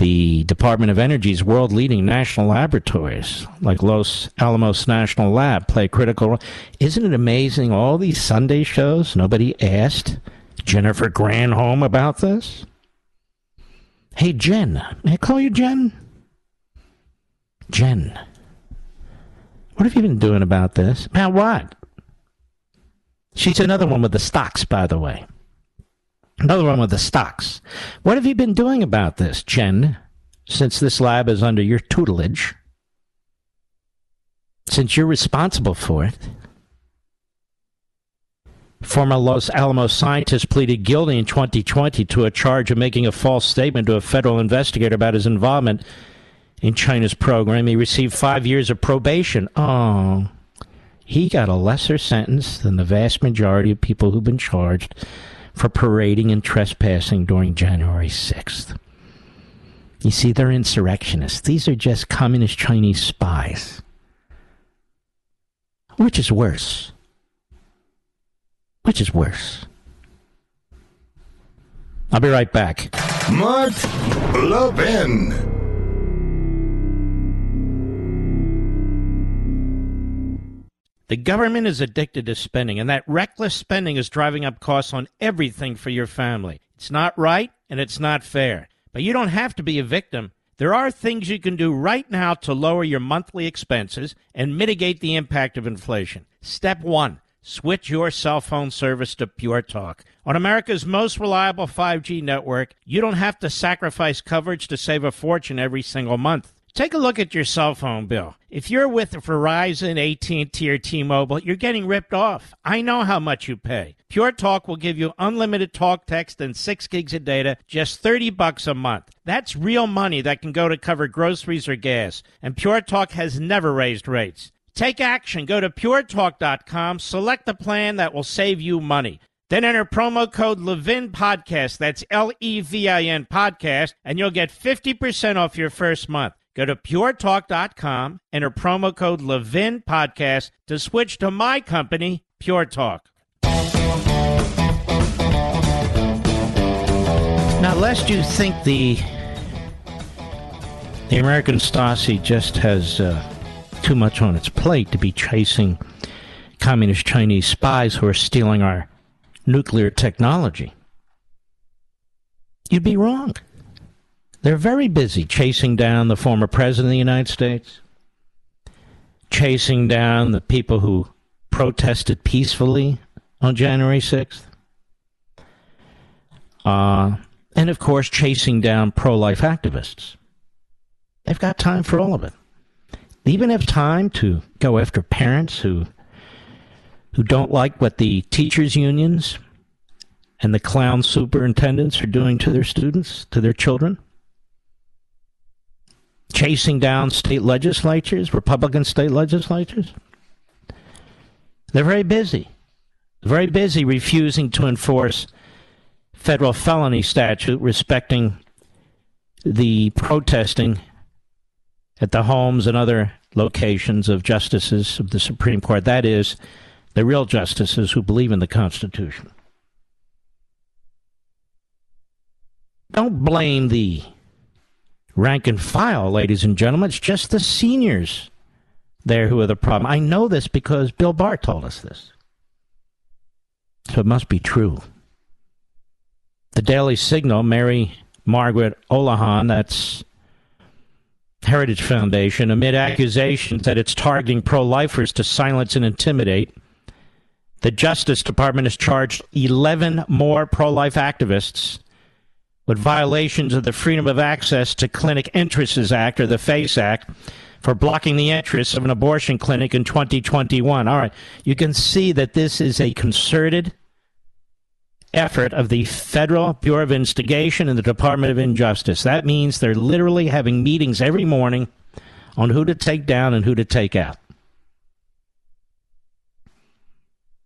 The Department of Energy's world leading national laboratories, like Los Alamos National Lab, play critical role. Isn't it amazing all these Sunday shows? Nobody asked Jennifer Granholm about this? Hey, Jen. May I call you Jen? Jen. What have you been doing about this? About what? She's another one with the stocks, by the way. Another one with the stocks. What have you been doing about this, Jen, since this lab is under your tutelage? Since you're responsible for it? Former Los Alamos scientist pleaded guilty in 2020 to a charge of making a false statement to a federal investigator about his involvement in China's program. He received five years of probation. Oh, he got a lesser sentence than the vast majority of people who've been charged for parading and trespassing during January 6th. You see, they're insurrectionists. These are just communist Chinese spies. Which is worse? Which is worse? I'll be right back. Mark Levin. The government is addicted to spending, and that reckless spending is driving up costs on everything for your family. It's not right and it's not fair. But you don't have to be a victim. There are things you can do right now to lower your monthly expenses and mitigate the impact of inflation. Step one switch your cell phone service to Pure Talk. On America's most reliable 5G network, you don't have to sacrifice coverage to save a fortune every single month. Take a look at your cell phone bill. If you're with Verizon, AT&T, or T-Mobile, you're getting ripped off. I know how much you pay. Pure Talk will give you unlimited talk, text, and six gigs of data, just 30 bucks a month. That's real money that can go to cover groceries or gas. And Pure Talk has never raised rates. Take action. Go to puretalk.com, select the plan that will save you money. Then enter promo code Levin Podcast. That's L E V I N Podcast, and you'll get 50% off your first month. Go to puretalk.com, enter promo code Levin Podcast to switch to my company, Pure Talk. Now, lest you think the the American Stasi just has uh, too much on its plate to be chasing communist Chinese spies who are stealing our nuclear technology. You'd be wrong. They're very busy chasing down the former president of the United States, chasing down the people who protested peacefully on January 6th, uh, and of course, chasing down pro life activists. They've got time for all of it. They even have time to go after parents who who don't like what the teachers unions and the clown superintendents are doing to their students, to their children. Chasing down state legislatures, Republican state legislatures. They're very busy. Very busy refusing to enforce federal felony statute respecting the protesting at the homes and other locations of justices of the Supreme Court. That is, the real justices who believe in the Constitution. Don't blame the rank and file, ladies and gentlemen. It's just the seniors there who are the problem. I know this because Bill Barr told us this. So it must be true. The Daily Signal, Mary Margaret Olohan, that's Heritage Foundation, amid accusations that it's targeting pro lifers to silence and intimidate. The Justice Department has charged 11 more pro life activists with violations of the Freedom of Access to Clinic Entrances Act, or the FACE Act, for blocking the entrance of an abortion clinic in 2021. All right, you can see that this is a concerted effort of the Federal Bureau of Investigation and the Department of Injustice. That means they're literally having meetings every morning on who to take down and who to take out.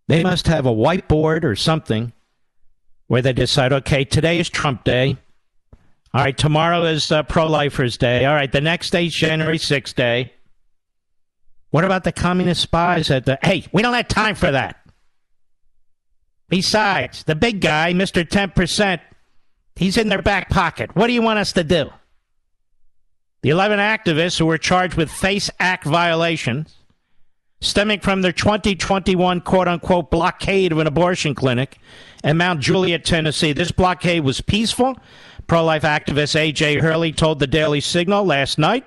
They must have a whiteboard or something where they decide, okay, today is Trump Day. All right, tomorrow is uh, Pro Lifers Day. All right, the next day is January 6th Day. What about the communist spies at the. Hey, we don't have time for that. Besides, the big guy, Mr. 10%, he's in their back pocket. What do you want us to do? The 11 activists who were charged with FACE Act violations stemming from their 2021 quote unquote blockade of an abortion clinic in Mount Juliet, Tennessee. This blockade was peaceful. Pro life activist A.J. Hurley told the Daily Signal last night.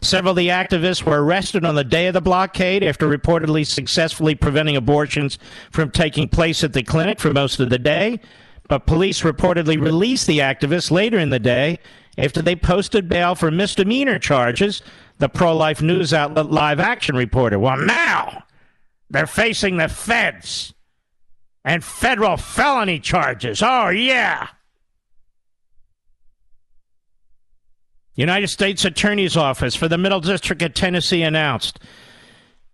Several of the activists were arrested on the day of the blockade after reportedly successfully preventing abortions from taking place at the clinic for most of the day. But police reportedly released the activists later in the day after they posted bail for misdemeanor charges the pro life news outlet Live Action reported. Well, now they're facing the feds and federal felony charges. Oh, yeah. United States Attorney's Office for the Middle District of Tennessee announced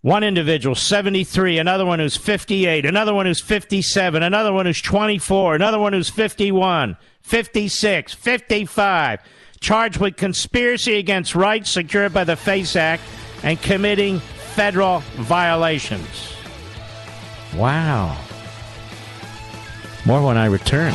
one individual, 73, another one who's 58, another one who's 57, another one who's 24, another one who's 51, 56, 55 charged with conspiracy against rights secured by the FACE Act and committing federal violations. Wow. More when I return.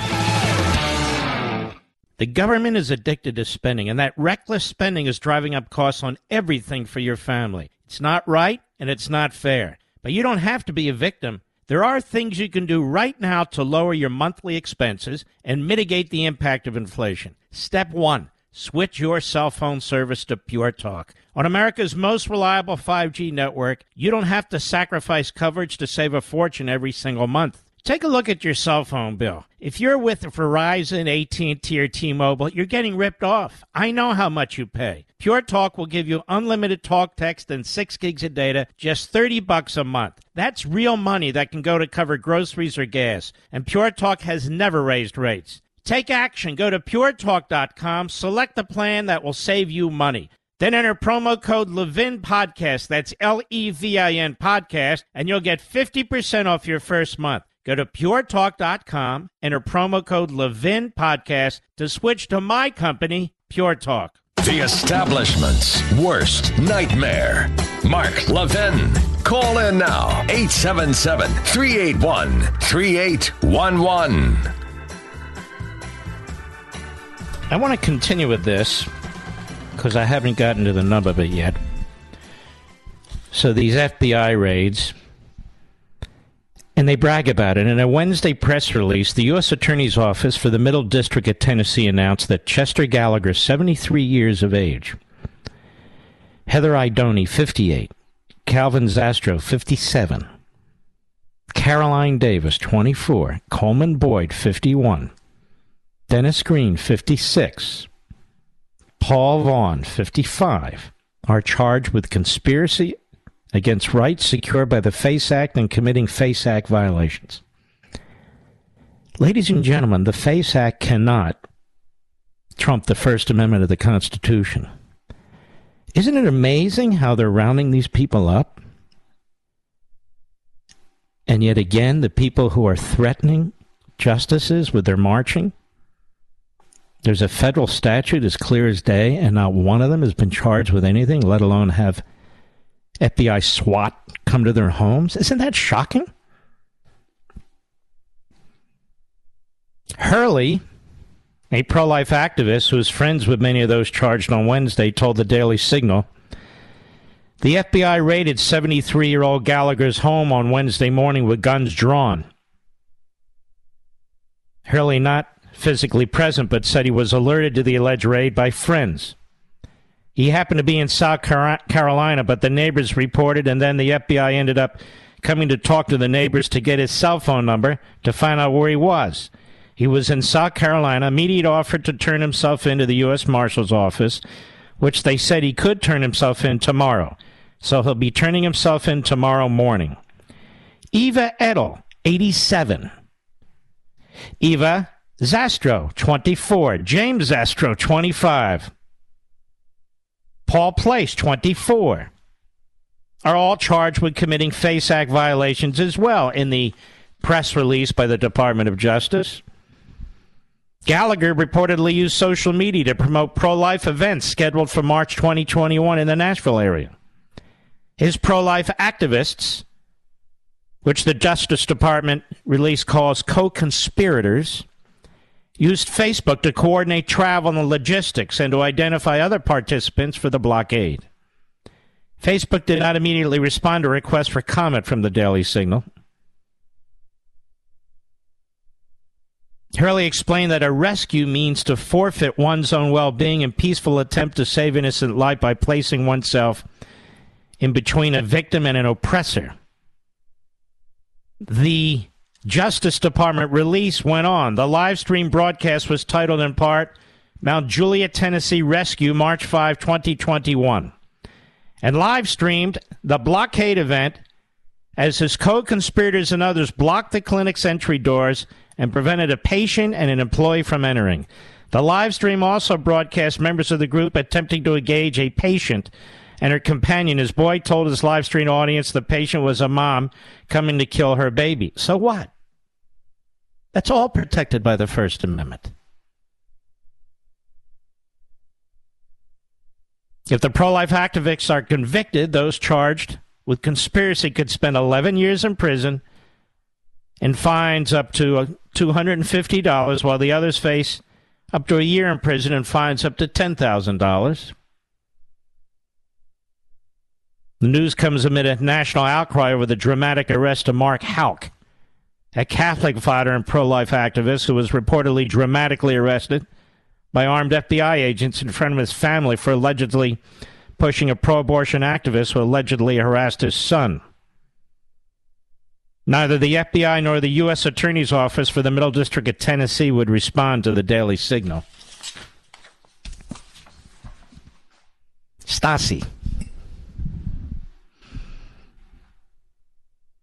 The government is addicted to spending, and that reckless spending is driving up costs on everything for your family. It's not right and it's not fair. But you don't have to be a victim. There are things you can do right now to lower your monthly expenses and mitigate the impact of inflation. Step one Switch your cell phone service to Pure Talk. On America's most reliable 5G network, you don't have to sacrifice coverage to save a fortune every single month. Take a look at your cell phone bill. If you're with Verizon, AT&T, or T-Mobile, you're getting ripped off. I know how much you pay. Pure Talk will give you unlimited talk, text, and six gigs of data, just 30 bucks a month. That's real money that can go to cover groceries or gas. And Pure Talk has never raised rates. Take action. Go to puretalk.com, select the plan that will save you money. Then enter promo code Levin Podcast. That's L E V I N Podcast, and you'll get 50% off your first month. Go to puretalk.com, enter promo code Levin Podcast to switch to my company, Pure Talk. The establishment's worst nightmare. Mark Levin. Call in now, 877 381 3811. I want to continue with this because I haven't gotten to the nub of it yet. So these FBI raids And they brag about it. In a Wednesday press release, the U.S. Attorney's Office for the Middle District of Tennessee announced that Chester Gallagher, 73 years of age, Heather Idoni, 58, Calvin Zastrow, 57, Caroline Davis, 24, Coleman Boyd, 51, Dennis Green, 56, Paul Vaughn, 55, are charged with conspiracy against rights secured by the FACE Act and committing FACE Act violations. Ladies and gentlemen, the FACE Act cannot trump the First Amendment of the Constitution. Isn't it amazing how they're rounding these people up? And yet again, the people who are threatening justices with their marching, there's a federal statute as clear as day, and not one of them has been charged with anything, let alone have FBI SWAT come to their homes. Isn't that shocking? Hurley, a pro life activist who is friends with many of those charged on Wednesday, told the Daily Signal the FBI raided 73 year old Gallagher's home on Wednesday morning with guns drawn. Hurley not physically present, but said he was alerted to the alleged raid by friends. He happened to be in South Carolina, but the neighbors reported, and then the FBI ended up coming to talk to the neighbors to get his cell phone number to find out where he was. He was in South Carolina. Immediate offered to turn himself into the U.S. Marshal's office, which they said he could turn himself in tomorrow. So he'll be turning himself in tomorrow morning. Eva Edl, 87. Eva Zastrow, 24. James Zastrow, 25. Paul Place, 24, are all charged with committing FACE Act violations as well in the press release by the Department of Justice. Gallagher reportedly used social media to promote pro life events scheduled for March 2021 in the Nashville area. His pro life activists, which the Justice Department release calls co conspirators, used Facebook to coordinate travel and logistics and to identify other participants for the blockade. Facebook did not immediately respond to requests for comment from the Daily Signal. Hurley explained that a rescue means to forfeit one's own well being in peaceful attempt to save innocent life by placing oneself in between a victim and an oppressor. The Justice Department release went on. The live stream broadcast was titled in part Mount Juliet, Tennessee Rescue, March 5, 2021, and live streamed the blockade event as his co conspirators and others blocked the clinic's entry doors and prevented a patient and an employee from entering. The live stream also broadcast members of the group attempting to engage a patient and her companion. His boy told his live stream audience the patient was a mom coming to kill her baby. So what? That's all protected by the First Amendment. If the pro life activists are convicted, those charged with conspiracy could spend 11 years in prison and fines up to uh, $250, while the others face up to a year in prison and fines up to $10,000. The news comes amid a national outcry over the dramatic arrest of Mark Houck, a Catholic fighter and pro life activist who was reportedly dramatically arrested by armed FBI agents in front of his family for allegedly pushing a pro abortion activist who allegedly harassed his son. Neither the FBI nor the U.S. Attorney's Office for the Middle District of Tennessee would respond to the Daily Signal. Stasi.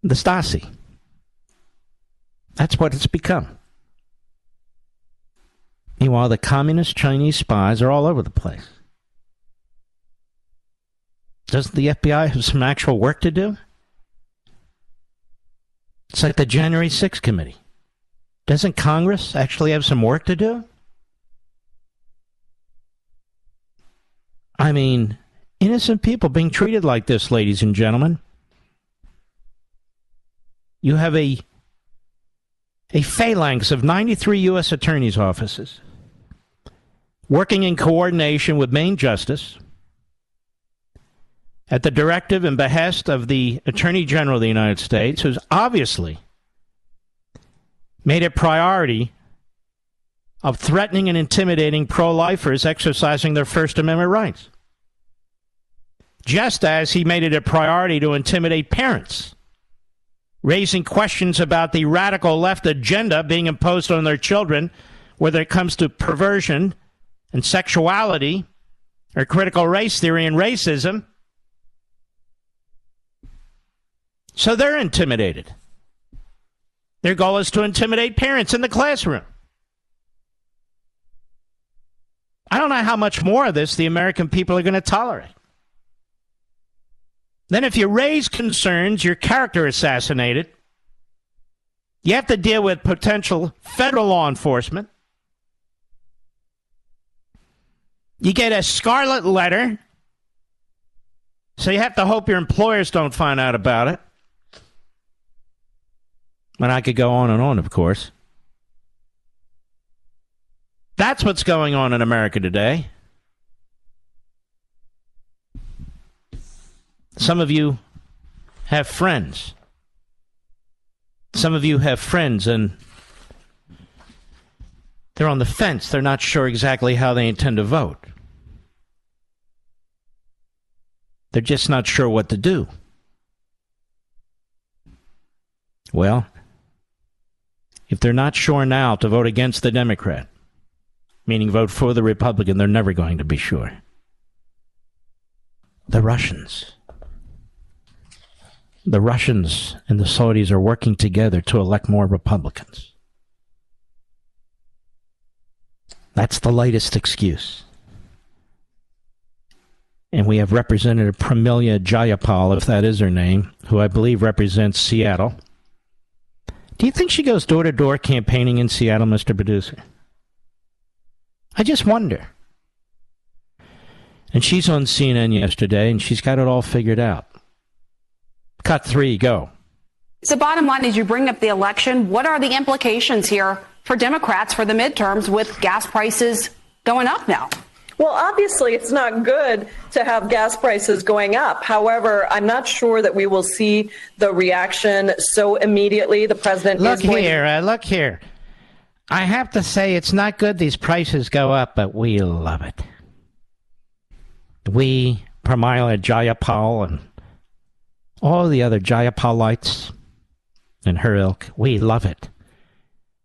The Stasi. That's what it's become. Meanwhile, the communist Chinese spies are all over the place. Doesn't the FBI have some actual work to do? It's like the January 6th committee. Doesn't Congress actually have some work to do? I mean, innocent people being treated like this, ladies and gentlemen. You have a a phalanx of 93 U.S. attorneys' offices working in coordination with Main Justice at the directive and behest of the Attorney General of the United States, who's obviously made it a priority of threatening and intimidating pro lifers exercising their First Amendment rights. Just as he made it a priority to intimidate parents, raising questions about the radical left agenda being imposed on their children, whether it comes to perversion and sexuality or critical race theory and racism. So they're intimidated. Their goal is to intimidate parents in the classroom. I don't know how much more of this the American people are going to tolerate. Then, if you raise concerns, your character assassinated. You have to deal with potential federal law enforcement. You get a scarlet letter, so you have to hope your employers don't find out about it. And I could go on and on, of course. That's what's going on in America today. Some of you have friends. Some of you have friends and they're on the fence. They're not sure exactly how they intend to vote. They're just not sure what to do. Well, if they're not sure now to vote against the Democrat, meaning vote for the Republican, they're never going to be sure. The Russians. The Russians and the Saudis are working together to elect more Republicans. That's the latest excuse. And we have Representative Pramila Jayapal, if that is her name, who I believe represents Seattle. Do you think she goes door to door campaigning in Seattle, Mr. Producer? I just wonder. And she's on CNN yesterday, and she's got it all figured out. Cut three, go. So, bottom line is you bring up the election. What are the implications here for Democrats for the midterms with gas prices going up now? Well, obviously, it's not good to have gas prices going up. However, I'm not sure that we will see the reaction so immediately. The president look is going here, uh, look here. I have to say, it's not good these prices go up, but we love it. We, Pramila Jayapal, and all the other Jayapalites and her ilk, we love it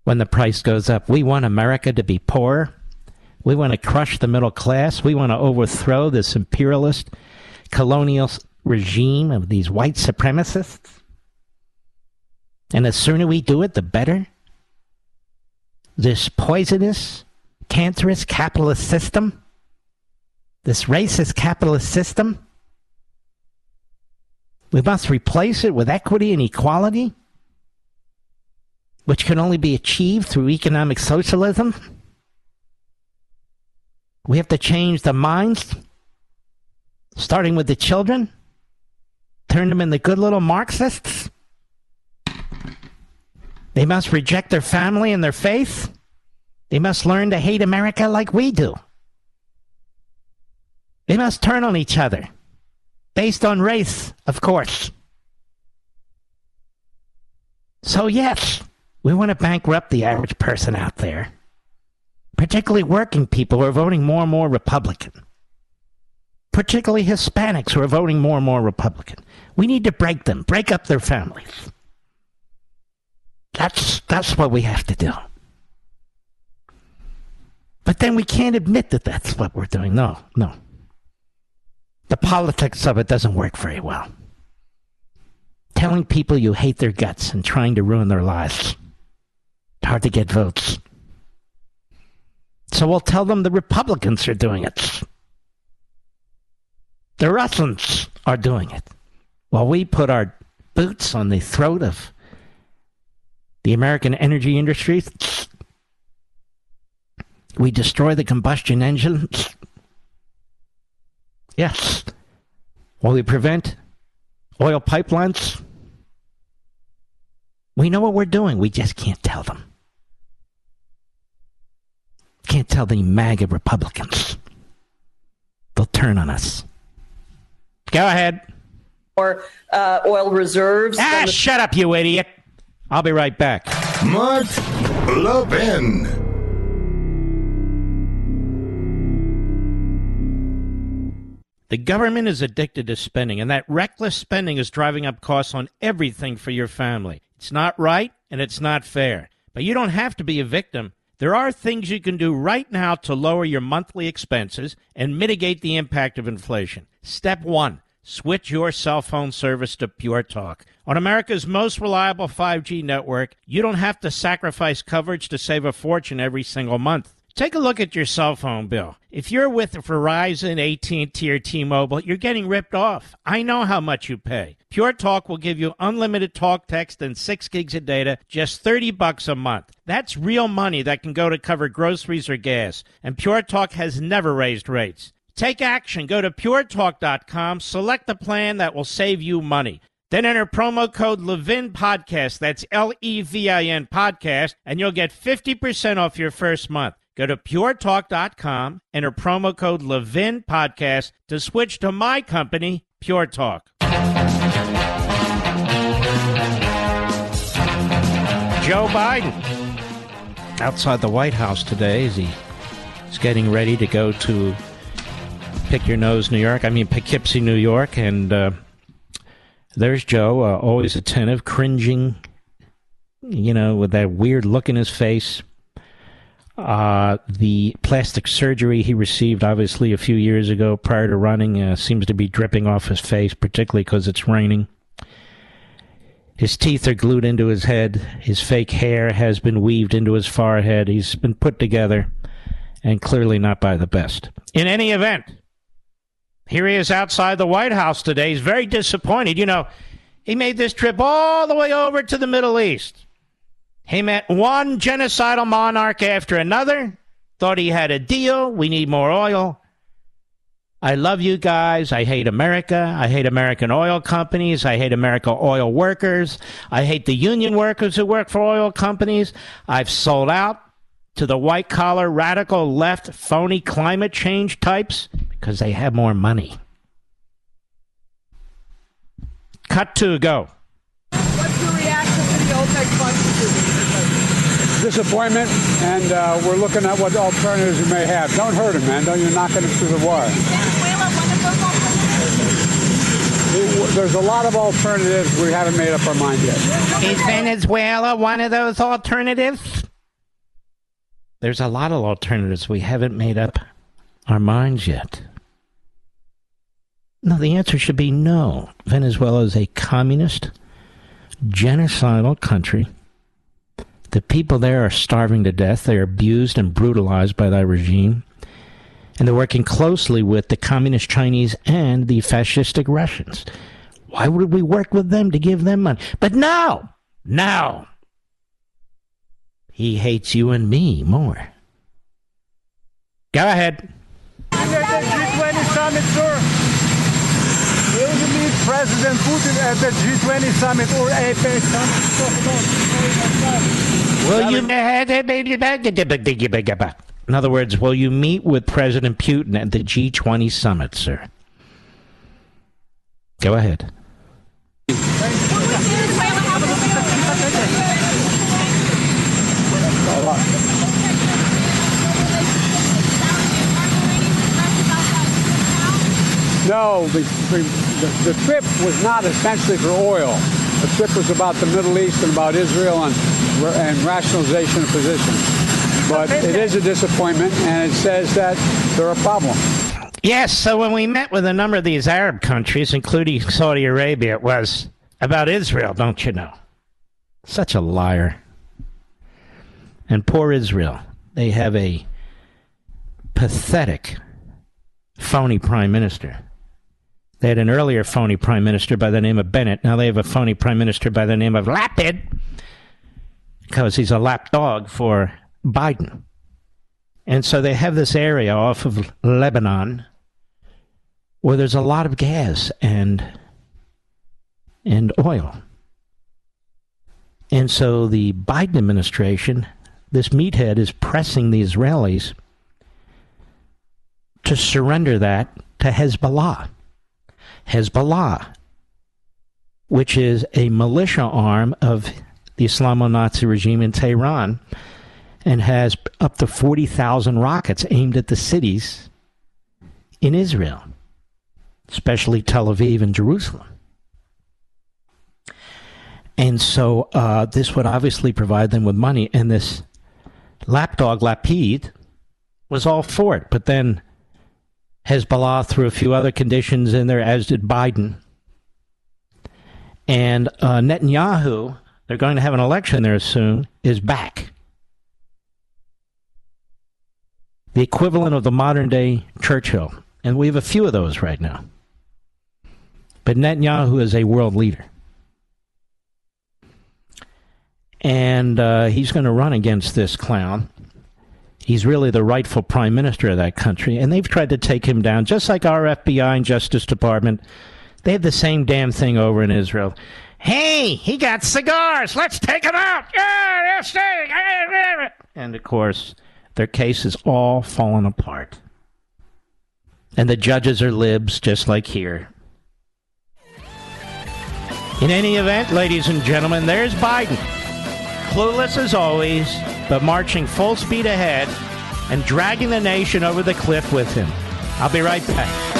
when the price goes up. We want America to be poor. We want to crush the middle class. We want to overthrow this imperialist colonial regime of these white supremacists. And the sooner we do it, the better. This poisonous, cancerous capitalist system, this racist capitalist system, we must replace it with equity and equality, which can only be achieved through economic socialism. We have to change the minds, starting with the children, turn them into good little Marxists. They must reject their family and their faith. They must learn to hate America like we do. They must turn on each other, based on race, of course. So, yes, we want to bankrupt the average person out there particularly working people who are voting more and more Republican, particularly Hispanics who are voting more and more Republican. We need to break them, break up their families. That's, that's what we have to do. But then we can't admit that that's what we're doing. No, no. The politics of it doesn't work very well. Telling people you hate their guts and trying to ruin their lives. It's hard to get votes. So we'll tell them the Republicans are doing it. The Russians are doing it. While we put our boots on the throat of the American energy industry, we destroy the combustion engines. Yes. Will we prevent oil pipelines. We know what we're doing. We just can't tell them. Can't tell the MAGA Republicans. They'll turn on us. Go ahead. Or uh, oil reserves. Ah, shut up, you idiot. I'll be right back. Mark Levin. The government is addicted to spending, and that reckless spending is driving up costs on everything for your family. It's not right and it's not fair. But you don't have to be a victim. There are things you can do right now to lower your monthly expenses and mitigate the impact of inflation. Step one switch your cell phone service to Pure Talk. On America's most reliable 5G network, you don't have to sacrifice coverage to save a fortune every single month. Take a look at your cell phone bill. If you're with Verizon, AT&T, or T-Mobile, you're getting ripped off. I know how much you pay. Pure Talk will give you unlimited talk, text, and six gigs of data, just 30 bucks a month. That's real money that can go to cover groceries or gas. And Pure Talk has never raised rates. Take action. Go to puretalk.com, select the plan that will save you money. Then enter promo code Levin Podcast. That's L E V I N Podcast, and you'll get 50% off your first month. Go to puretalk.com, enter promo code Levin Podcast to switch to my company, Pure Talk. Joe Biden outside the White House today as he is getting ready to go to Pick Your Nose, New York. I mean, Poughkeepsie, New York. And uh, there's Joe, uh, always attentive, cringing, you know, with that weird look in his face. Uh, the plastic surgery he received, obviously, a few years ago prior to running, uh, seems to be dripping off his face, particularly because it's raining. His teeth are glued into his head. His fake hair has been weaved into his forehead. He's been put together, and clearly not by the best. In any event, here he is outside the White House today. He's very disappointed. You know, he made this trip all the way over to the Middle East. He met one genocidal monarch after another, thought he had a deal. We need more oil. I love you guys. I hate America. I hate American oil companies. I hate American oil workers. I hate the union workers who work for oil companies. I've sold out to the white collar, radical left, phony climate change types because they have more money. Cut to go. What's your reaction to the OPEC Plus Disappointment, and uh, we're looking at what alternatives we may have. Don't hurt him, man. Don't you're knocking him through the wire. There's a lot of alternatives. We haven't made up our mind yet. Is Venezuela one of those alternatives? There's a lot of alternatives. We haven't made up our minds yet. No, the answer should be no. Venezuela is a communist, genocidal country. The people there are starving to death. They are abused and brutalized by that regime. And they're working closely with the communist Chinese and the fascistic Russians. Why would we work with them to give them money? But now, now, he hates you and me more. Go ahead. Under the G20 summit, sir. Will you meet President Putin at the G20 summit or APEC Will you? In other words, will you meet with President Putin at the G20 summit, sir? Go ahead. No, the, the, the trip was not essentially for oil. The trip was about the Middle East and about Israel and, and rationalization of positions. But it is a disappointment, and it says that there are problems. Yes, so when we met with a number of these Arab countries, including Saudi Arabia, it was about Israel, don't you know? Such a liar. And poor Israel. They have a pathetic, phony prime minister. They had an earlier phony prime minister by the name of Bennett. Now they have a phony prime minister by the name of Lapid because he's a lapdog for Biden. And so they have this area off of Lebanon where there's a lot of gas and and oil. And so the Biden administration, this meathead is pressing the Israelis to surrender that to Hezbollah. Hezbollah, which is a militia arm of the Islamo Nazi regime in Tehran and has up to 40,000 rockets aimed at the cities in Israel, especially Tel Aviv and Jerusalem. And so uh, this would obviously provide them with money. And this lapdog, Lapid, was all for it. But then Hezbollah threw a few other conditions in there, as did Biden. And uh, Netanyahu, they're going to have an election there soon, is back. The equivalent of the modern day Churchill. And we have a few of those right now. But Netanyahu is a world leader. And uh, he's going to run against this clown. He's really the rightful prime minister of that country. And they've tried to take him down, just like our FBI and Justice Department. They have the same damn thing over in Israel. Hey, he got cigars. Let's take him out. Yeah, and of course, their case is all falling apart. And the judges are libs, just like here. In any event, ladies and gentlemen, there's Biden. Clueless as always, but marching full speed ahead and dragging the nation over the cliff with him. I'll be right back.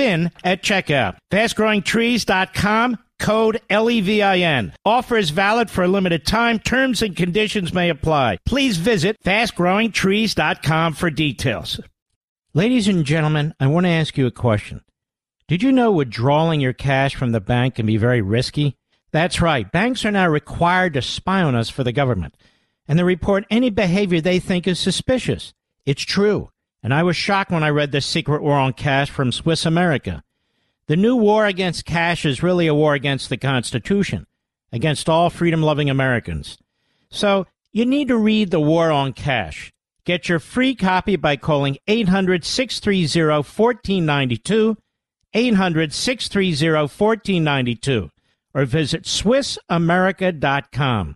at checkout. FastGrowingTrees.com code LEVIN. Offer is valid for a limited time. Terms and conditions may apply. Please visit fastgrowingtrees.com for details. Ladies and gentlemen, I want to ask you a question. Did you know withdrawing your cash from the bank can be very risky? That's right. Banks are now required to spy on us for the government, and they report any behavior they think is suspicious. It's true. And I was shocked when I read The Secret War on Cash from Swiss America. The new war against cash is really a war against the Constitution, against all freedom loving Americans. So you need to read The War on Cash. Get your free copy by calling 800 630 1492, 800 630 1492, or visit SwissAmerica.com.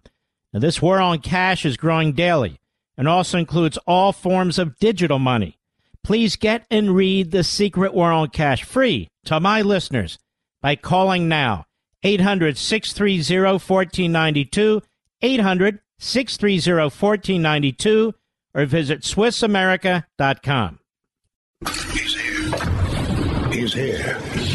Now, this war on cash is growing daily and also includes all forms of digital money. Please get and read The Secret on Cash free to my listeners by calling now 800 630 1492, 800 630 1492, or visit SwissAmerica.com. He's here. He's here.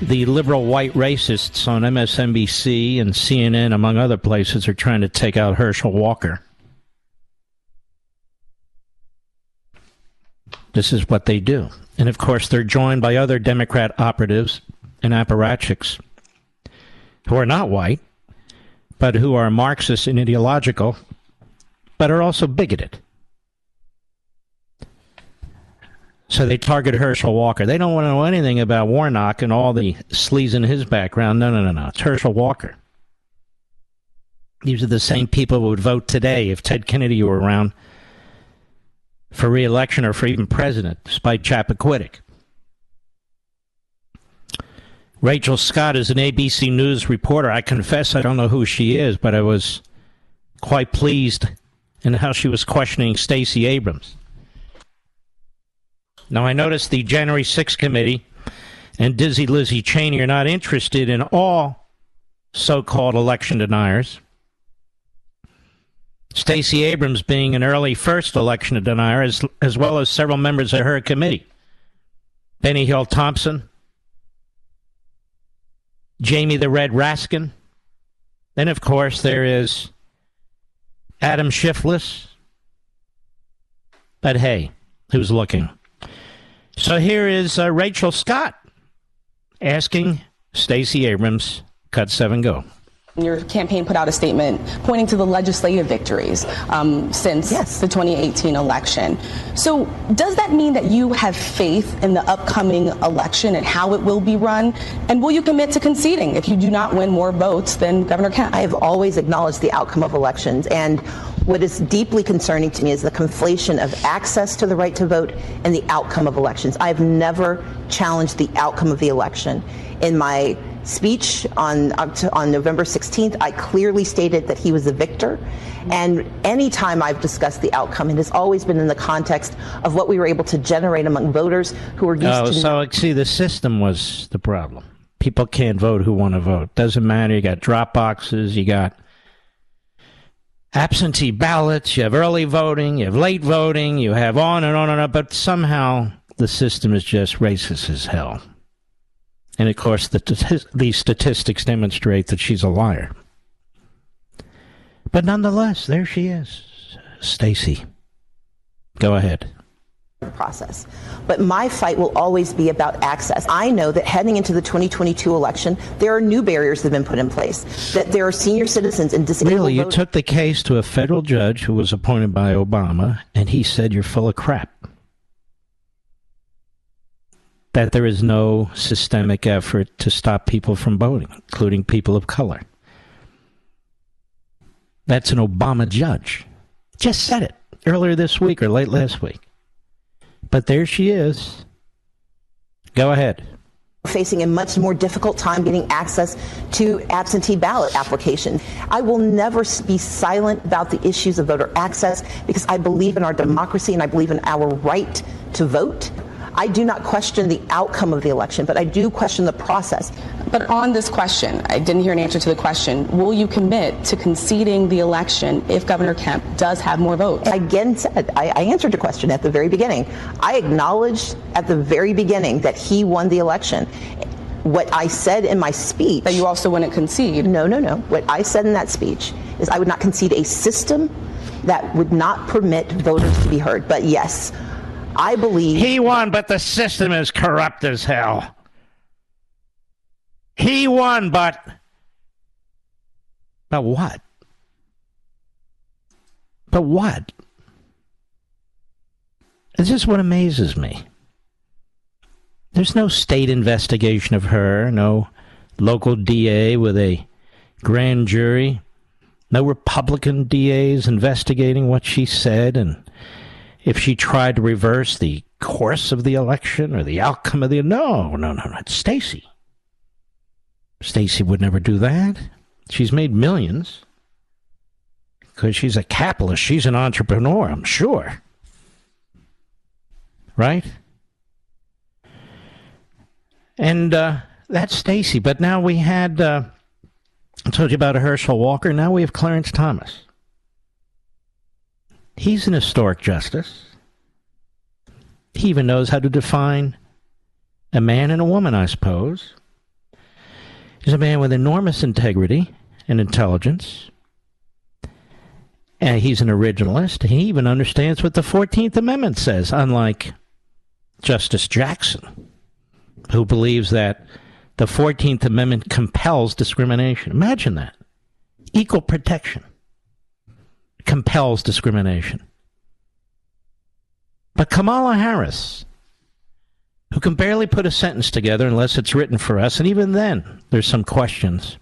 the liberal white racists on MSNBC and CNN, among other places, are trying to take out Herschel Walker. This is what they do. And of course, they're joined by other Democrat operatives and apparatchiks who are not white, but who are Marxist and ideological, but are also bigoted. So they target Herschel Walker. They don't want to know anything about Warnock and all the sleaze in his background. No, no, no, no. It's Herschel Walker. These are the same people who would vote today if Ted Kennedy were around for reelection or for even president, despite Chappaquiddick. Rachel Scott is an ABC News reporter. I confess I don't know who she is, but I was quite pleased in how she was questioning Stacey Abrams. Now, I noticed the January 6th committee and Dizzy Lizzie Cheney are not interested in all so called election deniers. Stacey Abrams being an early first election denier, as, as well as several members of her committee. Benny Hill Thompson, Jamie the Red Raskin. Then, of course, there is Adam Shifless. But hey, who's looking? So here is uh, Rachel Scott asking Stacey Abrams, cut seven, go. Your campaign put out a statement pointing to the legislative victories um, since yes. the 2018 election. So, does that mean that you have faith in the upcoming election and how it will be run? And will you commit to conceding if you do not win more votes than Governor Kemp? I have always acknowledged the outcome of elections. And what is deeply concerning to me is the conflation of access to the right to vote and the outcome of elections. I have never challenged the outcome of the election. In my speech on on November 16th, I clearly stated that he was the victor. And anytime I've discussed the outcome, it has always been in the context of what we were able to generate among voters who were used oh, to. So, see, the system was the problem. People can't vote who want to vote. Doesn't matter. You got drop boxes. You got absentee ballots. You have early voting. You have late voting. You have on and on and on. But somehow the system is just racist as hell. And of course, the, the statistics demonstrate that she's a liar. But nonetheless, there she is. Stacey. Go ahead process. But my fight will always be about access. I know that heading into the 2022 election, there are new barriers that have been put in place. That there are senior citizens and disabled. Really, you took the case to a federal judge who was appointed by Obama, and he said you're full of crap that there is no systemic effort to stop people from voting, including people of color. That's an Obama judge. Just said it earlier this week or late last week. But there she is. Go ahead facing a much more difficult time getting access to absentee ballot applications. I will never be silent about the issues of voter access because I believe in our democracy and I believe in our right to vote. I do not question the outcome of the election, but I do question the process. But on this question, I didn't hear an answer to the question. Will you commit to conceding the election if Governor Kemp does have more votes? I again said, I, I answered your question at the very beginning. I acknowledged at the very beginning that he won the election what I said in my speech. That you also wouldn't concede. No, no, no. What I said in that speech is I would not concede a system that would not permit voters to be heard. But yes, I believe. He won, but the system is corrupt as hell. He won, but. But what? But what? This is what amazes me. There's no state investigation of her, no local DA with a grand jury, no Republican DAs investigating what she said and if she tried to reverse the course of the election or the outcome of the no no no not it's Stacey. Stacey would never do that. She's made millions because she's a capitalist. She's an entrepreneur, I'm sure. Right? And uh, that's Stacey. But now we had, uh, I told you about Herschel Walker. Now we have Clarence Thomas. He's an historic justice. He even knows how to define a man and a woman, I suppose. He's a man with enormous integrity and intelligence. And he's an originalist. He even understands what the 14th Amendment says, unlike Justice Jackson, who believes that the 14th Amendment compels discrimination. Imagine that. Equal protection compels discrimination. But Kamala Harris, who can barely put a sentence together unless it's written for us, and even then, there's some questions.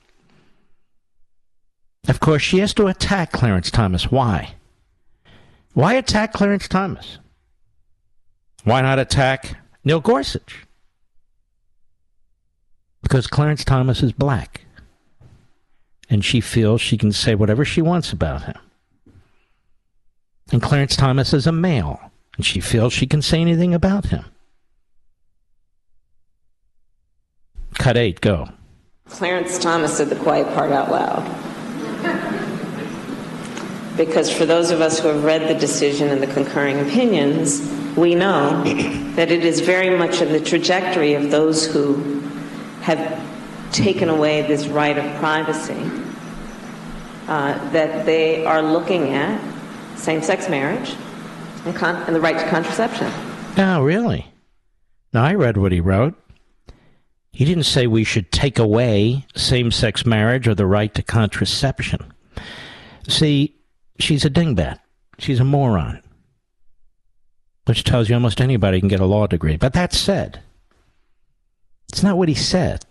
Of course, she has to attack Clarence Thomas. Why? Why attack Clarence Thomas? Why not attack Neil Gorsuch? Because Clarence Thomas is black. And she feels she can say whatever she wants about him. And Clarence Thomas is a male. And she feels she can say anything about him. Cut eight, go. Clarence Thomas said the quiet part out loud. Because for those of us who have read the decision and the concurring opinions, we know that it is very much in the trajectory of those who have taken away this right of privacy uh, that they are looking at same sex marriage and, con- and the right to contraception. Oh, really? Now, I read what he wrote. He didn't say we should take away same sex marriage or the right to contraception. See, she's a dingbat. She's a moron. Which tells you almost anybody can get a law degree. But that said, it's not what he said.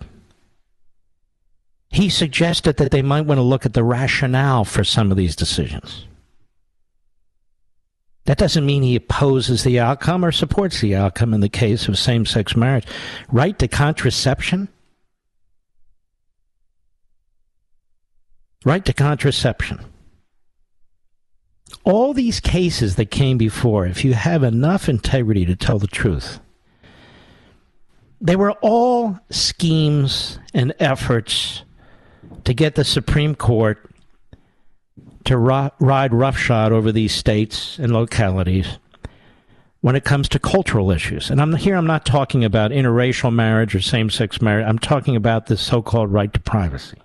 He suggested that they might want to look at the rationale for some of these decisions. That doesn't mean he opposes the outcome or supports the outcome in the case of same sex marriage. Right to contraception? Right to contraception. All these cases that came before, if you have enough integrity to tell the truth, they were all schemes and efforts to get the Supreme Court to ro- ride roughshod over these states and localities when it comes to cultural issues. And I'm here I'm not talking about interracial marriage or same-sex marriage. I'm talking about this so-called right to privacy.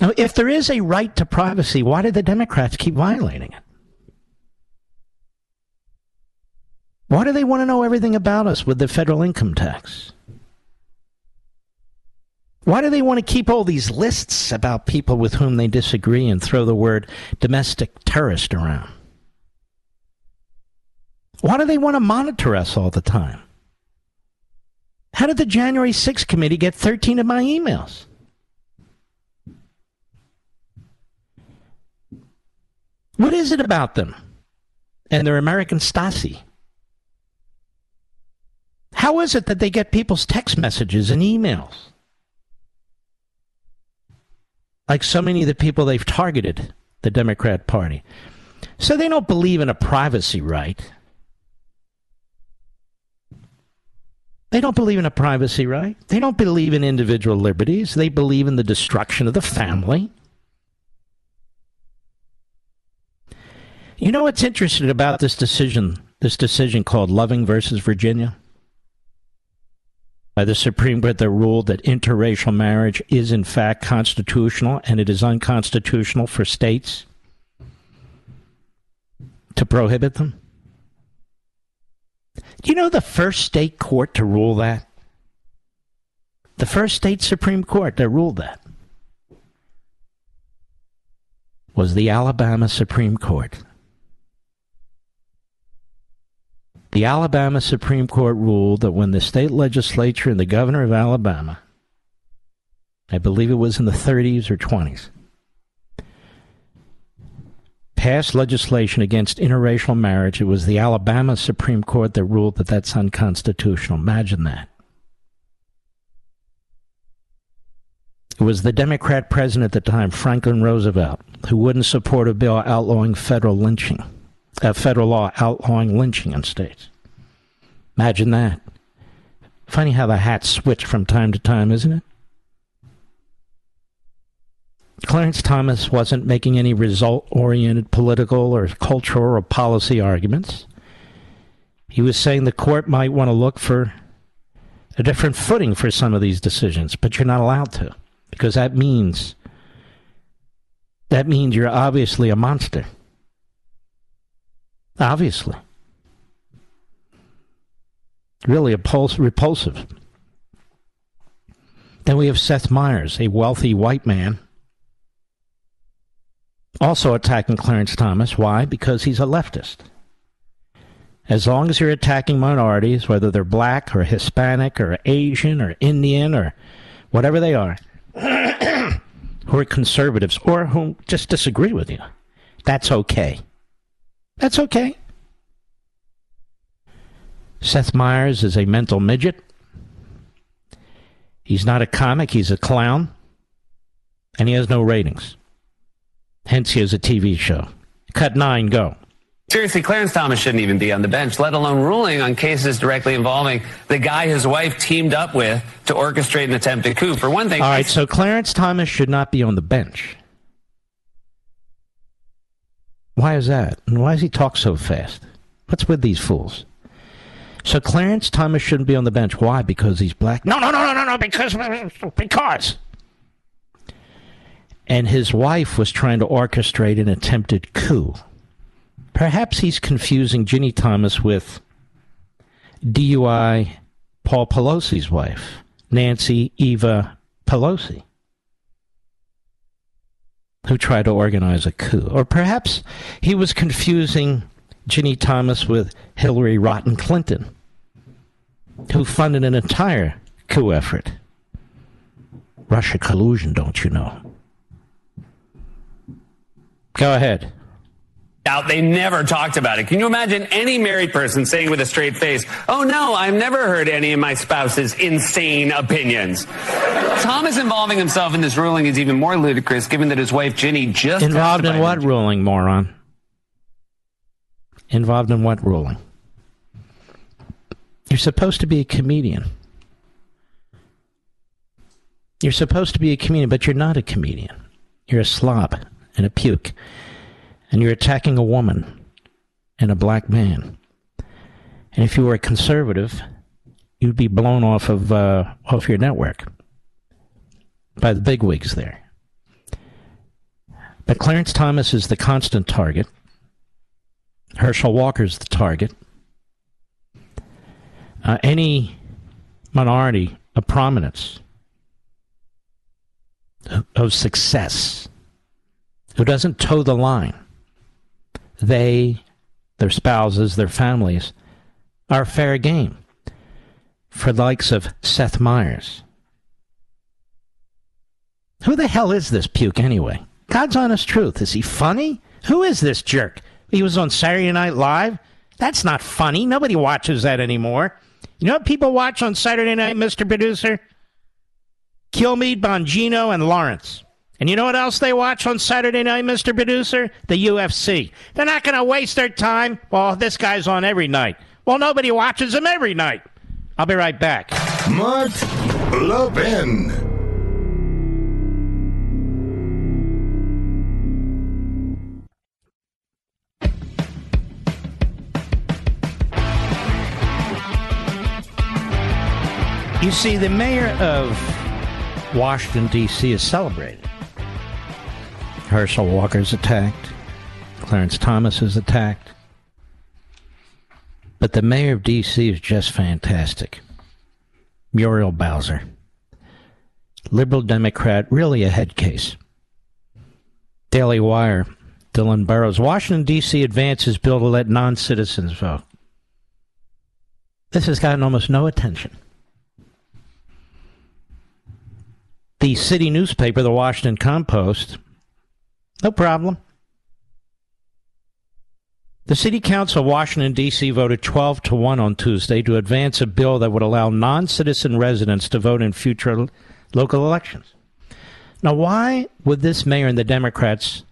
Now, if there is a right to privacy, why do the Democrats keep violating it? Why do they want to know everything about us with the federal income tax? Why do they want to keep all these lists about people with whom they disagree and throw the word domestic terrorist around? Why do they want to monitor us all the time? How did the January 6th committee get 13 of my emails? What is it about them and their American Stasi? How is it that they get people's text messages and emails? Like so many of the people they've targeted, the Democrat Party. So they don't believe in a privacy right. They don't believe in a privacy right. They don't believe in individual liberties. They believe in the destruction of the family. You know what's interesting about this decision, this decision called Loving versus Virginia? By the Supreme Court that ruled that interracial marriage is in fact constitutional and it is unconstitutional for states to prohibit them? Do you know the first state court to rule that? The first state Supreme Court that ruled that was the Alabama Supreme Court. The Alabama Supreme Court ruled that when the state legislature and the governor of Alabama, I believe it was in the 30s or 20s, passed legislation against interracial marriage, it was the Alabama Supreme Court that ruled that that's unconstitutional. Imagine that. It was the Democrat president at the time, Franklin Roosevelt, who wouldn't support a bill outlawing federal lynching a federal law outlawing lynching in states. Imagine that. Funny how the hats switch from time to time, isn't it? Clarence Thomas wasn't making any result oriented political or cultural or policy arguments. He was saying the court might want to look for a different footing for some of these decisions, but you're not allowed to because that means that means you're obviously a monster. Obviously. Really repulsive. Then we have Seth Meyers, a wealthy white man, also attacking Clarence Thomas. Why? Because he's a leftist. As long as you're attacking minorities, whether they're black or Hispanic or Asian or Indian or whatever they are, [COUGHS] who are conservatives or who just disagree with you, that's okay. That's okay. Seth Meyers is a mental midget. He's not a comic, he's a clown. And he has no ratings. Hence, he has a TV show. Cut nine, go. Seriously, Clarence Thomas shouldn't even be on the bench, let alone ruling on cases directly involving the guy his wife teamed up with to orchestrate an attempted coup. For one thing. All right, so Clarence Thomas should not be on the bench. Why is that? And why does he talk so fast? What's with these fools? So Clarence Thomas shouldn't be on the bench. Why? Because he's black? No, no, no, no, no, no. Because because. And his wife was trying to orchestrate an attempted coup. Perhaps he's confusing Ginni Thomas with DUI Paul Pelosi's wife, Nancy Eva Pelosi, who tried to organize a coup. Or perhaps he was confusing Ginni Thomas with Hillary Rotten Clinton, who funded an entire coup effort. Russia collusion, don't you know? Go ahead out. They never talked about it. Can you imagine any married person saying with a straight face, Oh no, I've never heard any of my spouse's insane opinions. Thomas involving himself in this ruling is even more ludicrous given that his wife Ginni just involved in what ruling, moron? Involved in what ruling? You're supposed to be a comedian. You're supposed to be a comedian, but you're not a comedian. You're a slob and a puke and you're attacking a woman and a black man. And if you were a conservative, you'd be blown off of uh, off your network by the bigwigs there. But Clarence Thomas is the constant target. Herschel Walker's the target. Uh, any minority of prominence, of success, who doesn't toe the line they, their spouses, their families are fair game for the likes of Seth Meyers. Who the hell is this puke anyway? God's honest truth. Is he funny? Who is this jerk? He was on Saturday Night Live? That's not funny. Nobody watches that anymore. You know what people watch on Saturday night, Mr. Producer? Kilmeade, Bongino, and Lawrence. And you know what else they watch on Saturday night, Mr. Producer? The UFC. They're not going to waste their time. Well, this guy's on every night. Well, nobody watches him every night. I'll be right back. Mark Levin. You see, the mayor of Washington, D.C. is celebrated. Herschel Walker's attacked. Clarence Thomas is attacked. But the mayor of D.C. is just fantastic. Muriel Bowser. Liberal Democrat, really a head case. Daily Wire, Dylan Burrows. Washington, D.C. advances bill to let non citizens vote. This has gotten almost no attention. The city newspaper, the Washington Compost, no problem. The City Council of Washington, D.C. voted 12 to 1 on Tuesday to advance a bill that would allow non citizen residents to vote in future local elections. Now, why would this mayor and the Democrats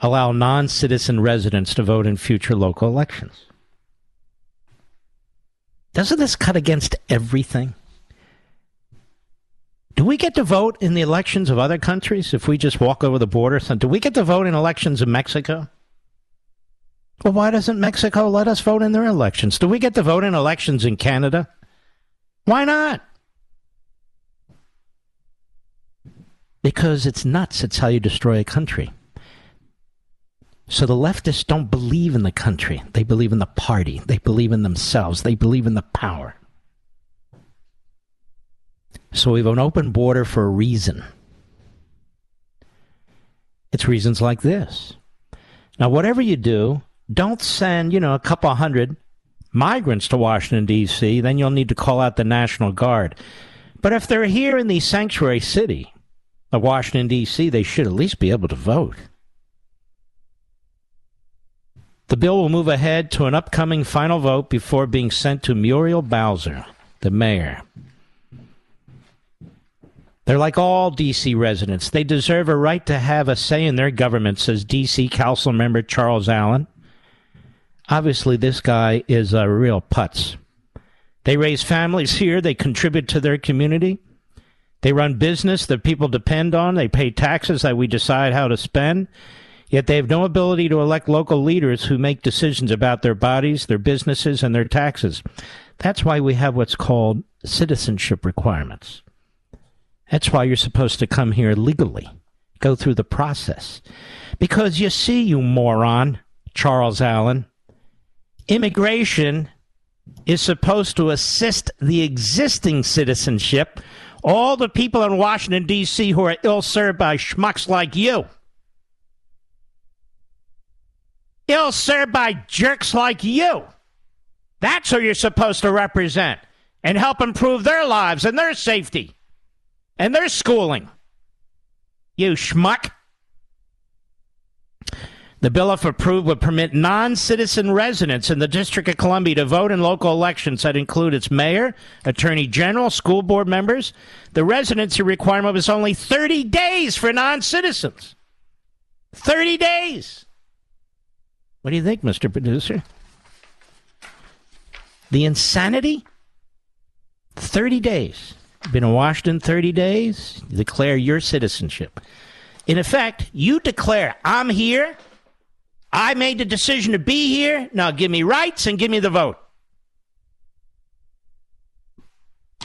allow non citizen residents to vote in future local elections? Doesn't this cut against everything? Do we get to vote in the elections of other countries if we just walk over the border? Do we get to vote in elections in Mexico? Well, why doesn't Mexico let us vote in their elections? Do we get to vote in elections in Canada? Why not? Because it's nuts. It's how you destroy a country. So the leftists don't believe in the country. They believe in the party. They believe in themselves. They believe in the power. So we have an open border for a reason. It's reasons like this. Now, whatever you do, don't send, you know, a couple hundred migrants to Washington, D.C., then you'll need to call out the National Guard. But if they're here in the sanctuary city of Washington, D.C., they should at least be able to vote. The bill will move ahead to an upcoming final vote before being sent to Muriel Bowser, the mayor. They're like all D.C. residents. They deserve a right to have a say in their government, says D.C. Council member Charles Allen. Obviously, this guy is a real putz. They raise families [LAUGHS] here, they contribute to their community, they run business that people depend on, they pay taxes that we decide how to spend. Yet they have no ability to elect local leaders who make decisions about their bodies, their businesses, and their taxes. That's why we have what's called citizenship requirements. That's why you're supposed to come here legally, go through the process. Because you see, you moron, Charles Allen, immigration is supposed to assist the existing citizenship, all the people in Washington, D.C. who are ill served by schmucks like you. Ill served by jerks like you. That's who you're supposed to represent and help improve their lives and their safety and their schooling. You schmuck. The bill, if approved, would permit non citizen residents in the District of Columbia to vote in local elections that include its mayor, attorney general, school board members. The residency requirement was only 30 days for non citizens. 30 days. What do you think, Mr. Producer? The insanity? 30 days. Been in Washington 30 days, declare your citizenship. In effect, you declare, I'm here, I made the decision to be here, now give me rights and give me the vote.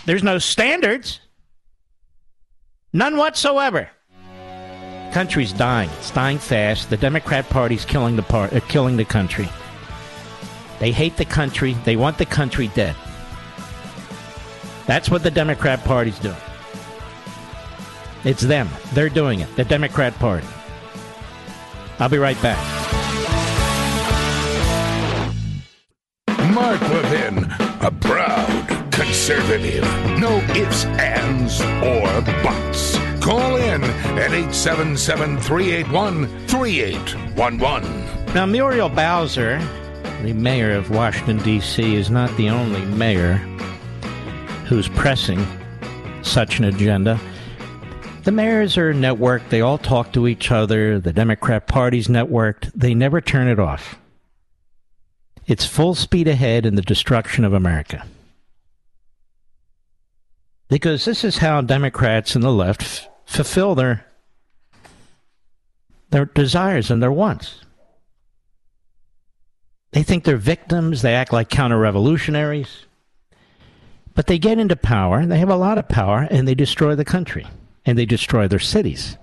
There's no standards, none whatsoever country's dying. It's dying fast. The Democrat Party's killing the part, uh, killing the country. They hate the country. They want the country dead. That's what the Democrat Party's doing. It's them. They're doing it. The Democrat Party. I'll be right back. Mark Levin, a proud conservative. No ifs, ands, or buts. Call in at 877 381 3811. Now, Muriel Bowser, the mayor of Washington, D.C., is not the only mayor who's pressing such an agenda. The mayors are networked. They all talk to each other. The Democrat Party's networked. They never turn it off. It's full speed ahead in the destruction of America. Because this is how Democrats and the left f- fulfill their their desires and their wants. They think they're victims, they act like counter revolutionaries. But they get into power, they have a lot of power, and they destroy the country. And they destroy their cities.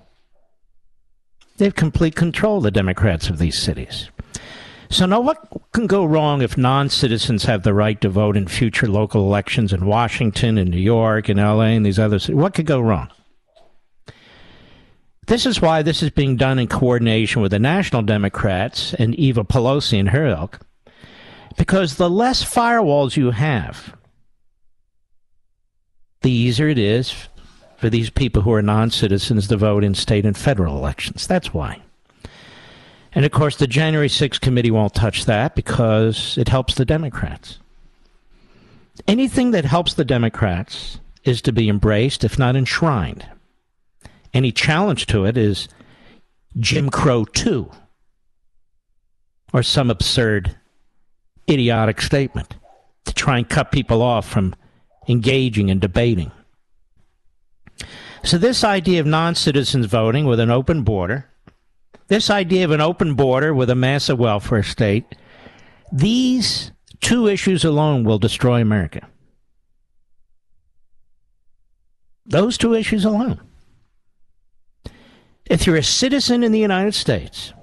They have complete control, of the Democrats, of these cities. So now what can go wrong if non-citizens have the right to vote in future local elections in Washington and New York and LA and these other cities? What could go wrong? This is why this is being done in coordination with the National Democrats and Eva Pelosi and her ilk. Because the less firewalls you have, the easier it is for these people who are non citizens to vote in state and federal elections. That's why. And of course, the January 6th committee won't touch that because it helps the Democrats. Anything that helps the Democrats is to be embraced, if not enshrined. Any challenge to it is Jim Crow 2 or some absurd, idiotic statement to try and cut people off from engaging and debating. So, this idea of non citizens voting with an open border, this idea of an open border with a massive welfare state, these two issues alone will destroy America. Those two issues alone. If you're a citizen in the United States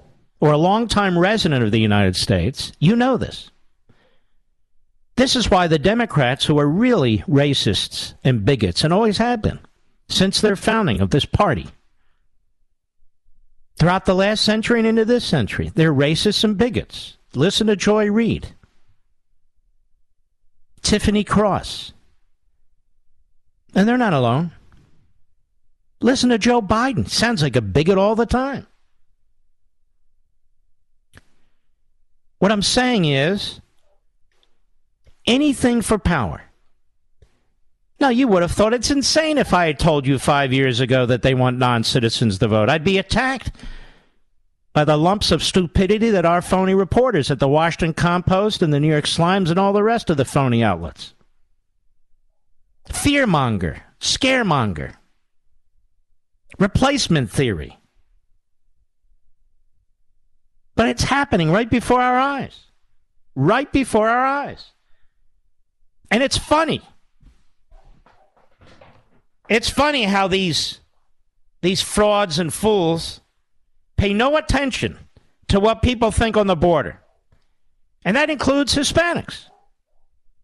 or a longtime resident of the United States, you know this. This is why the Democrats, who are really racists and bigots, and always have been since their founding of this party, throughout the last century and into this century, they're racists and bigots. Listen to Joy Reid, Tiffany Cross. And they're not alone. Listen to Joe Biden. Sounds like a bigot all the time. What I'm saying is anything for power. Now, you would have thought it's insane if I had told you five years ago that they want non citizens to vote. I'd be attacked by the lumps of stupidity that are phony reporters at the Washington Compost and the New York Slimes and all the rest of the phony outlets. Fearmonger, scaremonger, replacement theory. But it's happening right before our eyes. Right before our eyes. And it's funny. It's funny how these these frauds and fools pay no attention to what people think on the border. And that includes Hispanics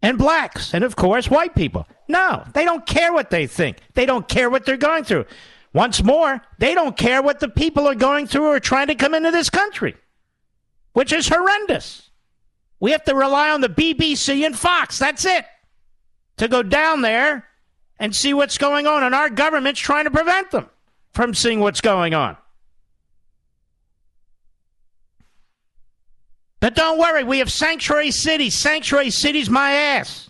and blacks and of course white people. No, they don't care what they think. They don't care what they're going through. Once more, they don't care what the people are going through or trying to come into this country, which is horrendous. We have to rely on the BBC and Fox. That's it. To go down there and see what's going on. And our government's trying to prevent them from seeing what's going on. But don't worry, we have sanctuary cities. Sanctuary cities, my ass.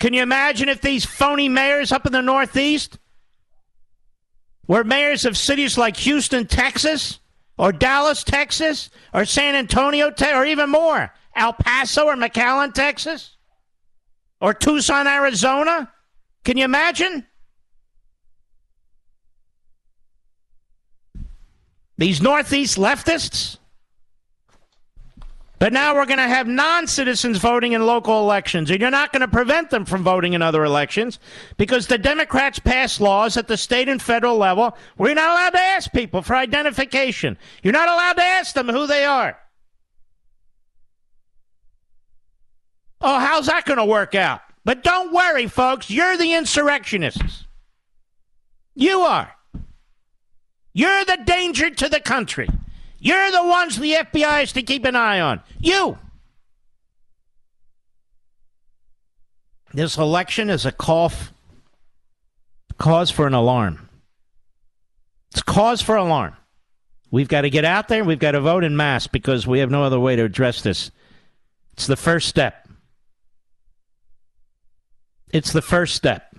Can you imagine if these phony mayors up in the Northeast were mayors of cities like Houston, Texas, or Dallas, Texas, or San Antonio, or even more, El Paso or McAllen, Texas? Or Tucson, Arizona? Can you imagine? These Northeast leftists? But now we're going to have non citizens voting in local elections, and you're not going to prevent them from voting in other elections because the Democrats passed laws at the state and federal level where you're not allowed to ask people for identification. You're not allowed to ask them who they are. Oh, how's that going to work out? But don't worry, folks. You're the insurrectionists. You are. You're the danger to the country. You're the ones the FBI has to keep an eye on. You. This election is a cough, cause for an alarm. It's cause for alarm. We've got to get out there we've got to vote in mass because we have no other way to address this. It's the first step. It's the first step.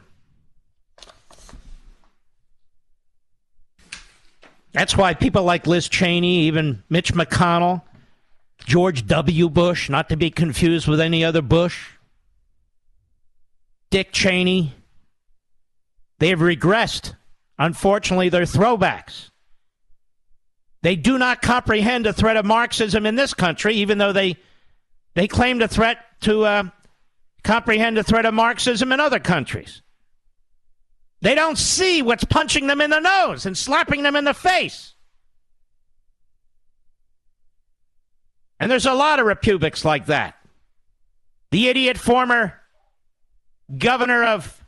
That's why people like Liz Cheney, even Mitch McConnell, George W. Bush, not to be confused with any other Bush, Dick Cheney, they have regressed. Unfortunately, they're throwbacks. They do not comprehend the threat of Marxism in this country, even though they they claim the threat to uh, comprehend the threat of Marxism in other countries. They don't see what's punching them in the nose and slapping them in the face. And there's a lot of republics like that. The idiot former governor of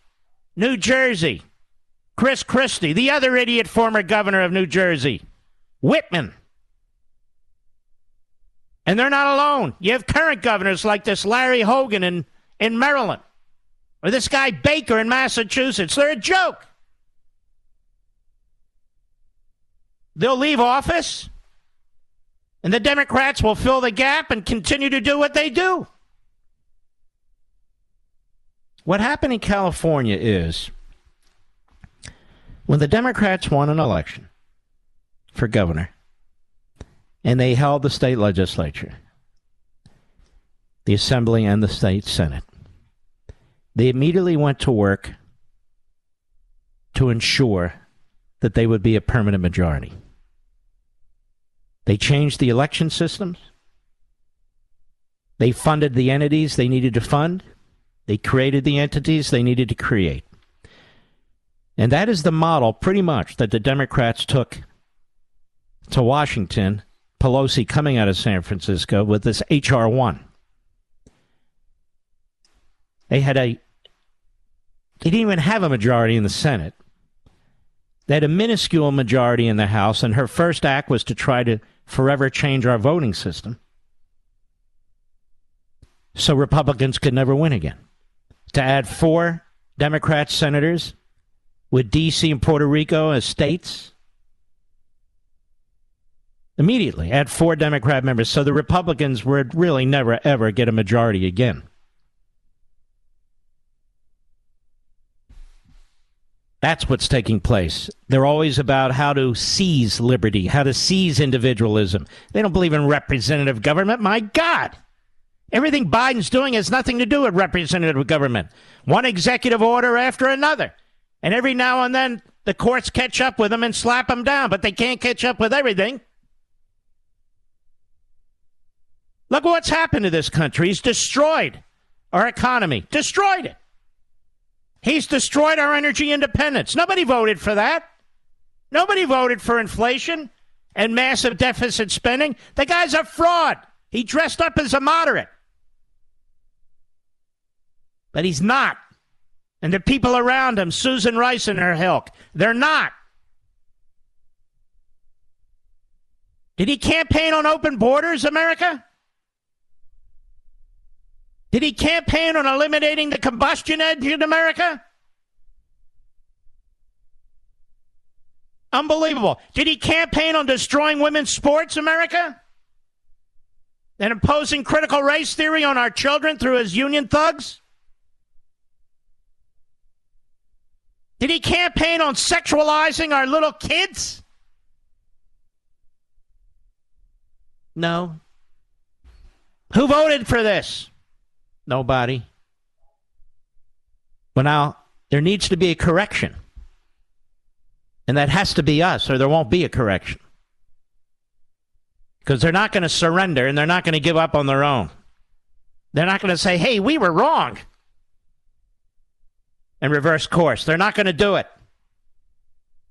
New Jersey, Chris Christie, the other idiot former governor of New Jersey, Whitman. And they're not alone. You have current governors like this Larry Hogan in in Maryland or this guy Baker in Massachusetts. They're a joke. They'll leave office, and the Democrats will fill the gap and continue to do what they do. What happened in California is when the Democrats won an election for governor and they held the state legislature, the Assembly and the State Senate. They immediately went to work to ensure that they would be a permanent majority. They changed the election systems. They funded the entities they needed to fund. They created the entities they needed to create. And that is the model, pretty much, that the Democrats took to Washington, Pelosi coming out of San Francisco with this H.R. 1. They had a they didn't even have a majority in the Senate. They had a minuscule majority in the House, and her first act was to try to forever change our voting system so Republicans could never win again. To add four Democrat senators with D.C. and Puerto Rico as states. Immediately, add four Democrat members. So the Republicans would really never, ever get a majority again. That's what's taking place. They're always about how to seize liberty, how to seize individualism. They don't believe in representative government. My God. Everything Biden's doing has nothing to do with representative government. One executive order after another. And every now and then the courts catch up with them and slap them down, but they can't catch up with everything. Look what's happened to this country. He's destroyed our economy, destroyed it. He's destroyed our energy independence. Nobody voted for that. Nobody voted for inflation and massive deficit spending. The guy's a fraud. He dressed up as a moderate. But he's not. And the people around him, Susan Rice and her ilk, they're not. Did he campaign on open borders, America? Did he campaign on eliminating the combustion engine in America? Unbelievable. Did he campaign on destroying women's sports, America? And imposing critical race theory on our children through his union thugs? Did he campaign on sexualizing our little kids? No. Who voted for this? Nobody. Well, now, there needs to be a correction. And that has to be us, or there won't be a correction. Because they're not going to surrender and they're not going to give up on their own. They're not going to say, hey, we were wrong and reverse course. They're not going to do it.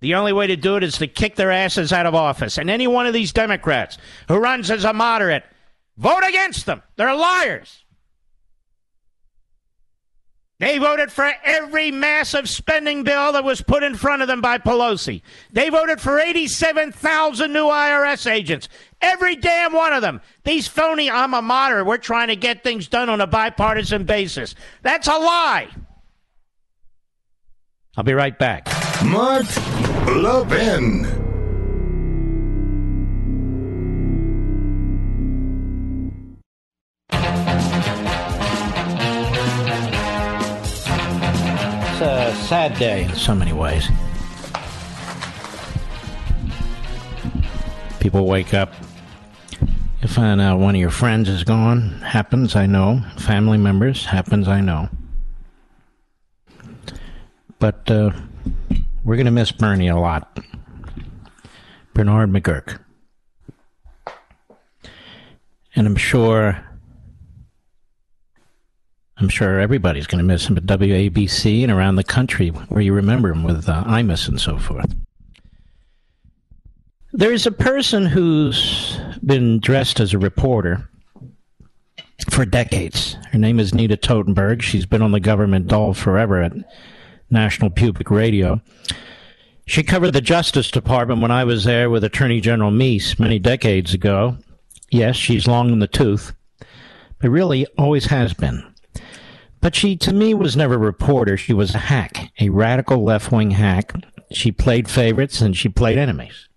The only way to do it is to kick their asses out of office. And any one of these Democrats who runs as a moderate, vote against them. They're liars. They voted for every massive spending bill that was put in front of them by Pelosi. They voted for 87,000 new IRS agents. Every damn one of them. These phony alma mater, we're trying to get things done on a bipartisan basis. That's a lie. I'll be right back. Mark Levin. It's a sad day in so many ways. People wake up, you find out one of your friends is gone. Happens, I know. Family members, happens, I know. But uh, we're going to miss Bernie a lot. Bernard McGuirk. And I'm sure I'm sure everybody's going to miss him at WABC and around the country where you remember him with uh, Imus and so forth. There's a person who's been dressed as a reporter for decades. Her name is Nina Totenberg. She's been on the government dole forever at National Public Radio. She covered the Justice Department when I was there with Attorney General Meese many decades ago. Yes, she's long in the tooth, but really always has been. But she, to me, was never a reporter. She was a hack, a radical left wing hack. She played favorites and she played enemies.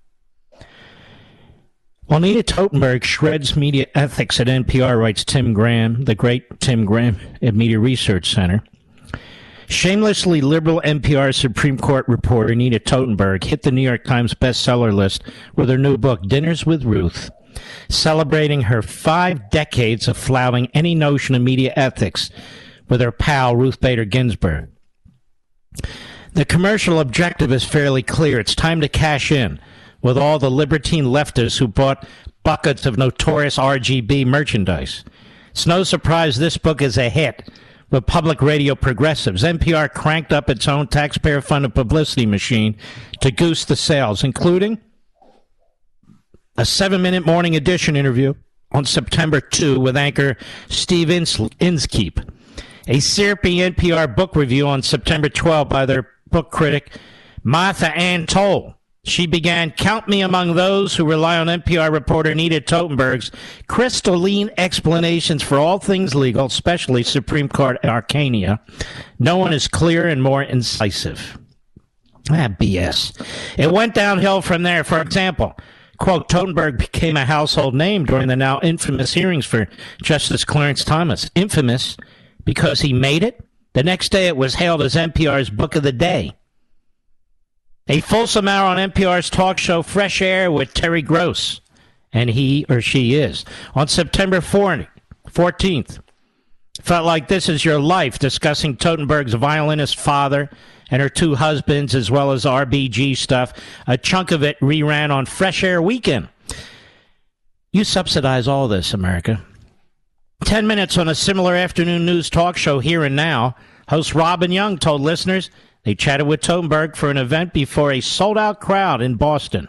Juanita Totenberg shreds media ethics at NPR, writes Tim Graham, the great Tim Graham at Media Research Center. Shamelessly liberal NPR Supreme Court reporter Nina Totenberg hit the New York Times bestseller list with her new book, Dinners with Ruth, celebrating her five decades of flouting any notion of media ethics with her pal Ruth Bader Ginsburg. The commercial objective is fairly clear. It's time to cash in with all the libertine leftists who bought buckets of notorious RGB merchandise. It's no surprise this book is a hit with public radio progressives. NPR cranked up its own taxpayer funded publicity machine to goose the sales, including a seven minute morning edition interview on September 2 with anchor Steve Inskeep a syrupy NPR book review on September 12 by their book critic, Martha Ann Toll. She began Count Me Among Those Who Rely on NPR reporter Nina Totenberg's crystalline explanations for all things legal, especially Supreme Court arcana. No one is clearer and more incisive. Ah, BS. It went downhill from there. For example, Quote, Totenberg became a household name during the now infamous hearings for Justice Clarence Thomas. Infamous because he made it. The next day it was hailed as NPR's Book of the Day. A fulsome hour on NPR's talk show Fresh Air with Terry Gross. And he or she is. On September 14th, felt like this is your life discussing Totenberg's violinist father and her two husbands as well as RBG stuff. A chunk of it reran on Fresh Air Weekend. You subsidize all this, America. 10 minutes on a similar afternoon news talk show here and now. Host Robin Young told listeners they chatted with Totenberg for an event before a sold out crowd in Boston.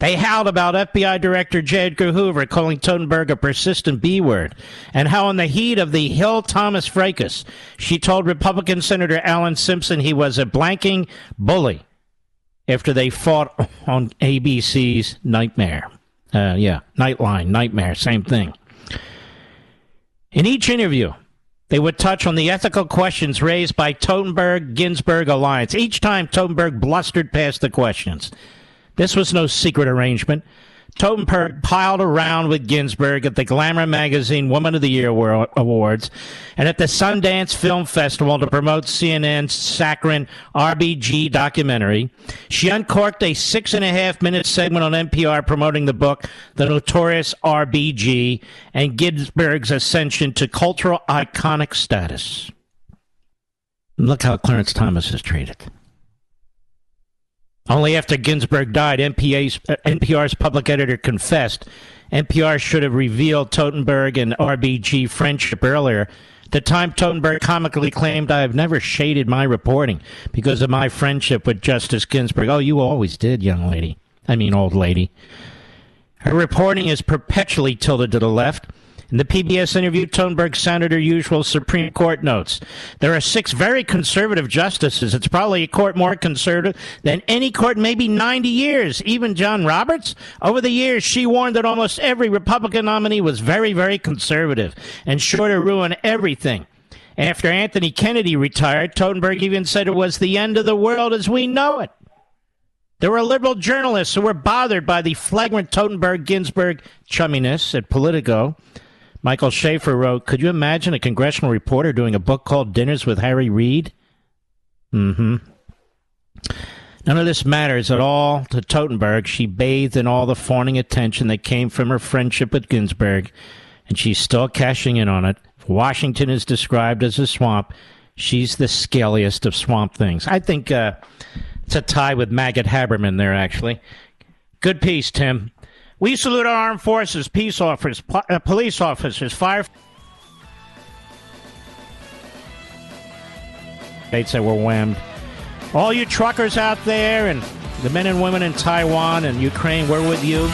They howled about FBI Director J. Edgar Hoover calling Totenberg a persistent B word, and how, in the heat of the Hill Thomas fracas, she told Republican Senator Alan Simpson he was a blanking bully after they fought on ABC's Nightmare. Uh, yeah, Nightline, Nightmare, same thing. In each interview, they would touch on the ethical questions raised by Totenberg Ginsburg alliance. Each time Totenberg blustered past the questions. This was no secret arrangement. Totenberg piled around with Ginsburg at the Glamour Magazine Woman of the Year Awards and at the Sundance Film Festival to promote CNN's saccharine RBG documentary. She uncorked a six and a half minute segment on NPR promoting the book, The Notorious RBG, and Ginsburg's ascension to cultural iconic status. Look how Clarence Thomas is treated. Only after Ginsburg died, NPA's, uh, NPR's public editor confessed NPR should have revealed Totenberg and RBG friendship earlier. The time Totenberg comically claimed, I have never shaded my reporting because of my friendship with Justice Ginsburg. Oh, you always did, young lady. I mean, old lady. Her reporting is perpetually tilted to the left. In the PBS interview, Totenberg sounded her usual Supreme Court notes. There are six very conservative justices. It's probably a court more conservative than any court in maybe 90 years. Even John Roberts. Over the years, she warned that almost every Republican nominee was very, very conservative and sure to ruin everything. After Anthony Kennedy retired, Totenberg even said it was the end of the world as we know it. There were liberal journalists who were bothered by the flagrant Totenberg Ginsburg chumminess at Politico. Michael Schaefer wrote, Could you imagine a congressional reporter doing a book called Dinners with Harry Reid? Mm hmm. None of this matters at all to Totenberg. She bathed in all the fawning attention that came from her friendship with Ginsburg, and she's still cashing in on it. Washington is described as a swamp. She's the scaliest of swamp things. I think uh, it's a tie with Maggot Haberman there, actually. Good piece, Tim. We salute our armed forces, peace officers, po- uh, police officers, fire. That were whammed. All you truckers out there and the men and women in Taiwan and Ukraine, we're with you.